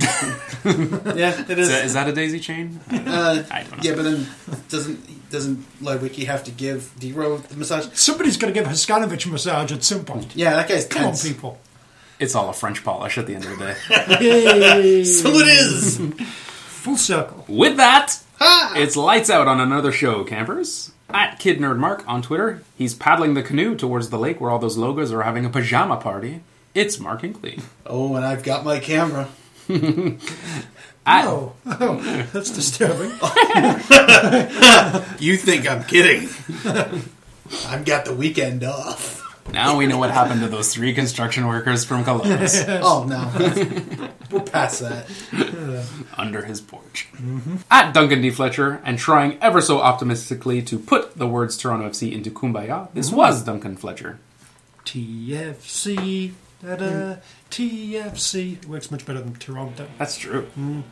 yeah, it Is is. that, is that a daisy chain? uh, I don't know. yeah, but then doesn't doesn't Leiweke have to give Dero the massage? Somebody's going to give Haskanovich a massage at some point. Yeah, that guy's Come on, tense. people. It's all a French polish at the end of the day. Yay! So it is. Full circle. With that, Ha! it's lights out on another show, campers. At Kid Nerd Mark on Twitter, he's paddling the canoe towards the lake where all those logos are having a pajama party. It's Mark Inkley. Oh, and I've got my camera. At, Oh, oh, that's disturbing. You think I'm kidding? I've got the weekend off. Now we know what happened to those three construction workers from Columbus Oh no, we're past that. under his porch. Mm-hmm. At Duncan D. Fletcher, and trying ever so optimistically to put the words Toronto FC into Kumbaya, this mm-hmm. was Duncan Fletcher. TFC. Da-da, TFC. Works much better than Toronto. That's true. Mm.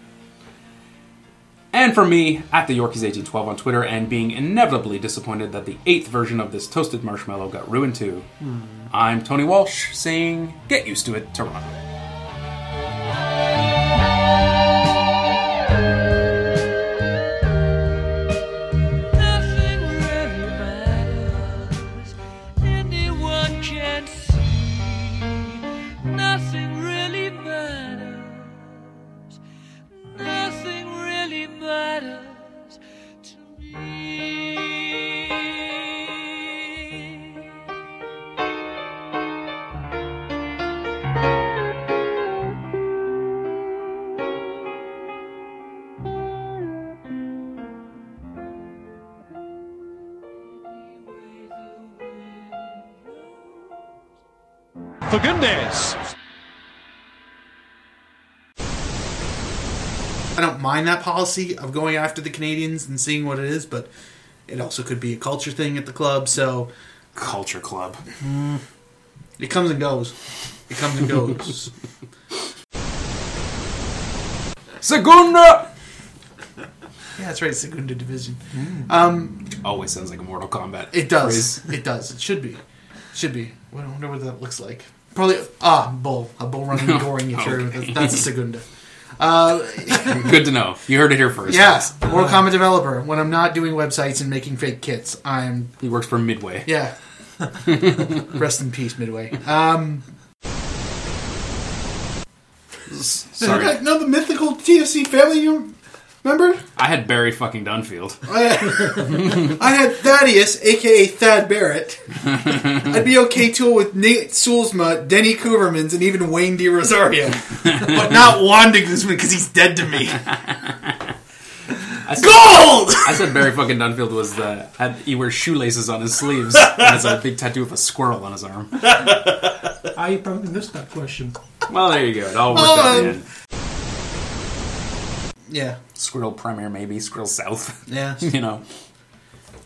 And for me, at the Yorkies1812 on Twitter, and being inevitably disappointed that the eighth version of this toasted marshmallow got ruined too, hmm. I'm Tony Walsh saying, get used to it, Toronto. Fagundes. I don't mind that policy of going after the Canadians and seeing what it is, but it also could be a culture thing at the club. So Culture Club. it comes and goes. It comes and goes. Segunda! yeah, that's right. Segunda Division. Um, Always sounds like a Mortal Kombat. it does. phrase. It does. It should be. should be. I wonder what that looks like. Probably ah bull. A bull running and goring. You sure? Okay. That's a Segunda. Uh, Good to know. You heard it here first. Yes, yeah, Mortal Kombat developer. When I'm not doing websites and making fake kits, I'm He works for Midway. Yeah. Rest in peace, Midway. Um, Sorry. no, the mythical TFC family. You, Remember? I had Barry fucking Dunfield. I had, I had Thaddeus, aka Thad Barrett. I'd be okay too with Nate Soolsma, Danny Koevermans, and even Dwayne De Rosario. but not Wanda Guzman because he's dead to me. I said, Gold! I said Barry fucking Dunfield was the had he wears shoelaces on his sleeves and has a big tattoo of a squirrel on his arm. I probably missed that question. Well, there you go. It all worked out in the Um, end. Yeah, Skrill Premier, maybe Skrill South. yeah. you know,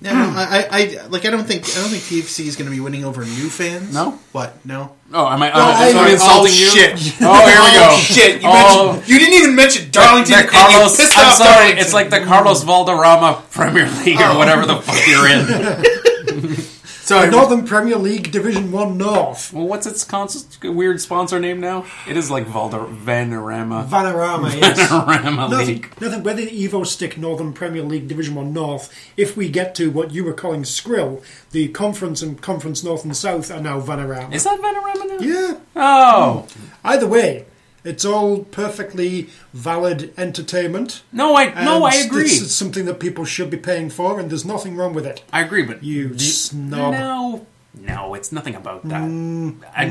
Yeah, no, I, I, like. I don't think, I don't think TFC is going to be winning over new fans. No? What? No. Oh, am I, uh, I- am I insulting oh, you? shit. Oh, here we go. Oh, shit! You, Oh. you didn't even mention Darlington. The Carlos, I'm sorry, Darlington. it's like the Carlos Valderrama Premier League or Oh. whatever the fuck you're in. Sorry, Northern Premier League Division One North. Well, what's its cons- weird sponsor name now? It is like Valder Vanarama Vanarama, yes. Vanarama Nothing, League. nothing. Whether the Evo-Stik Northern Premier League Division One North, if we get to what you were calling Skrill, the Conference and Conference North and South are now Vanarama. Is that Vanarama now? yeah. Oh Either way, it's all perfectly valid entertainment. no, I no, I agree. This is something that people should be paying for, and there's nothing wrong with it. I agree, but You do snob. No, no, it's nothing about that. Mm, I,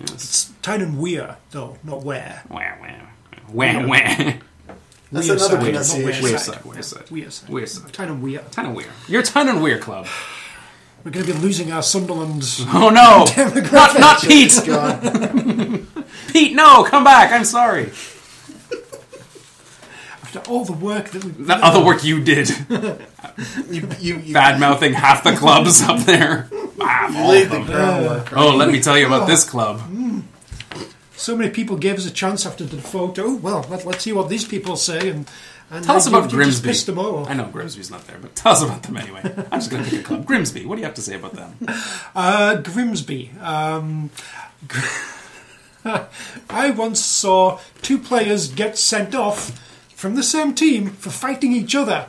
It's town and weir, though, not where. wah, wah, wah, wah. That's Weir another side, not pronunciation. weir Weir side. side, weir side. Weir side. Weir side. Town and weir. Ton of weird. You're ton and weird club. We're going to be losing our Sunderland. Oh no, not not Pete. God. Pete, no, come back. I'm sorry. After all the work that we've The other work you did, You, you, you, bad mouthing half the clubs up there. Ah, all laid of the them. groundwork. Oh, let me tell you about this club. So many people gave us a chance after the photo. Well, let, let's see what these people say. And, and Tell us about you Grimsby. pissed them all. I know Grimsby's not there, but tell us about them anyway. I'm just going to pick a club. Grimsby, what do you have to say about them? Uh, Grimsby. Um, I once saw two players get sent off from the same team for fighting each other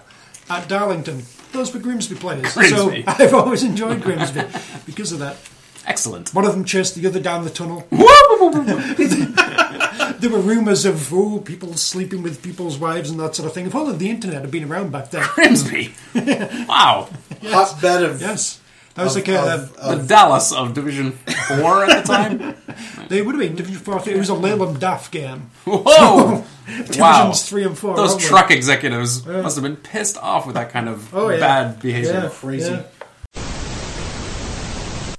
at Darlington. Those were Grimsby players. Grimsby. So I've always enjoyed Grimsby because of that. Excellent. One of them chased the other down the tunnel. there were rumours of oh, people sleeping with people's wives and that sort of thing. If all of the internet had been around back then. Grimsby. Wow. Hotbed of. Yes. That was of- like a, of- The of- Dallas of Division 4 at the time. they would have been Division 4. It was a Leyland DAF game. Whoa. Divisions Wow. 3 and 4. Those only. truck executives must have been pissed off with that kind of Oh, yeah. bad behavior. Yeah, Crazy. yeah.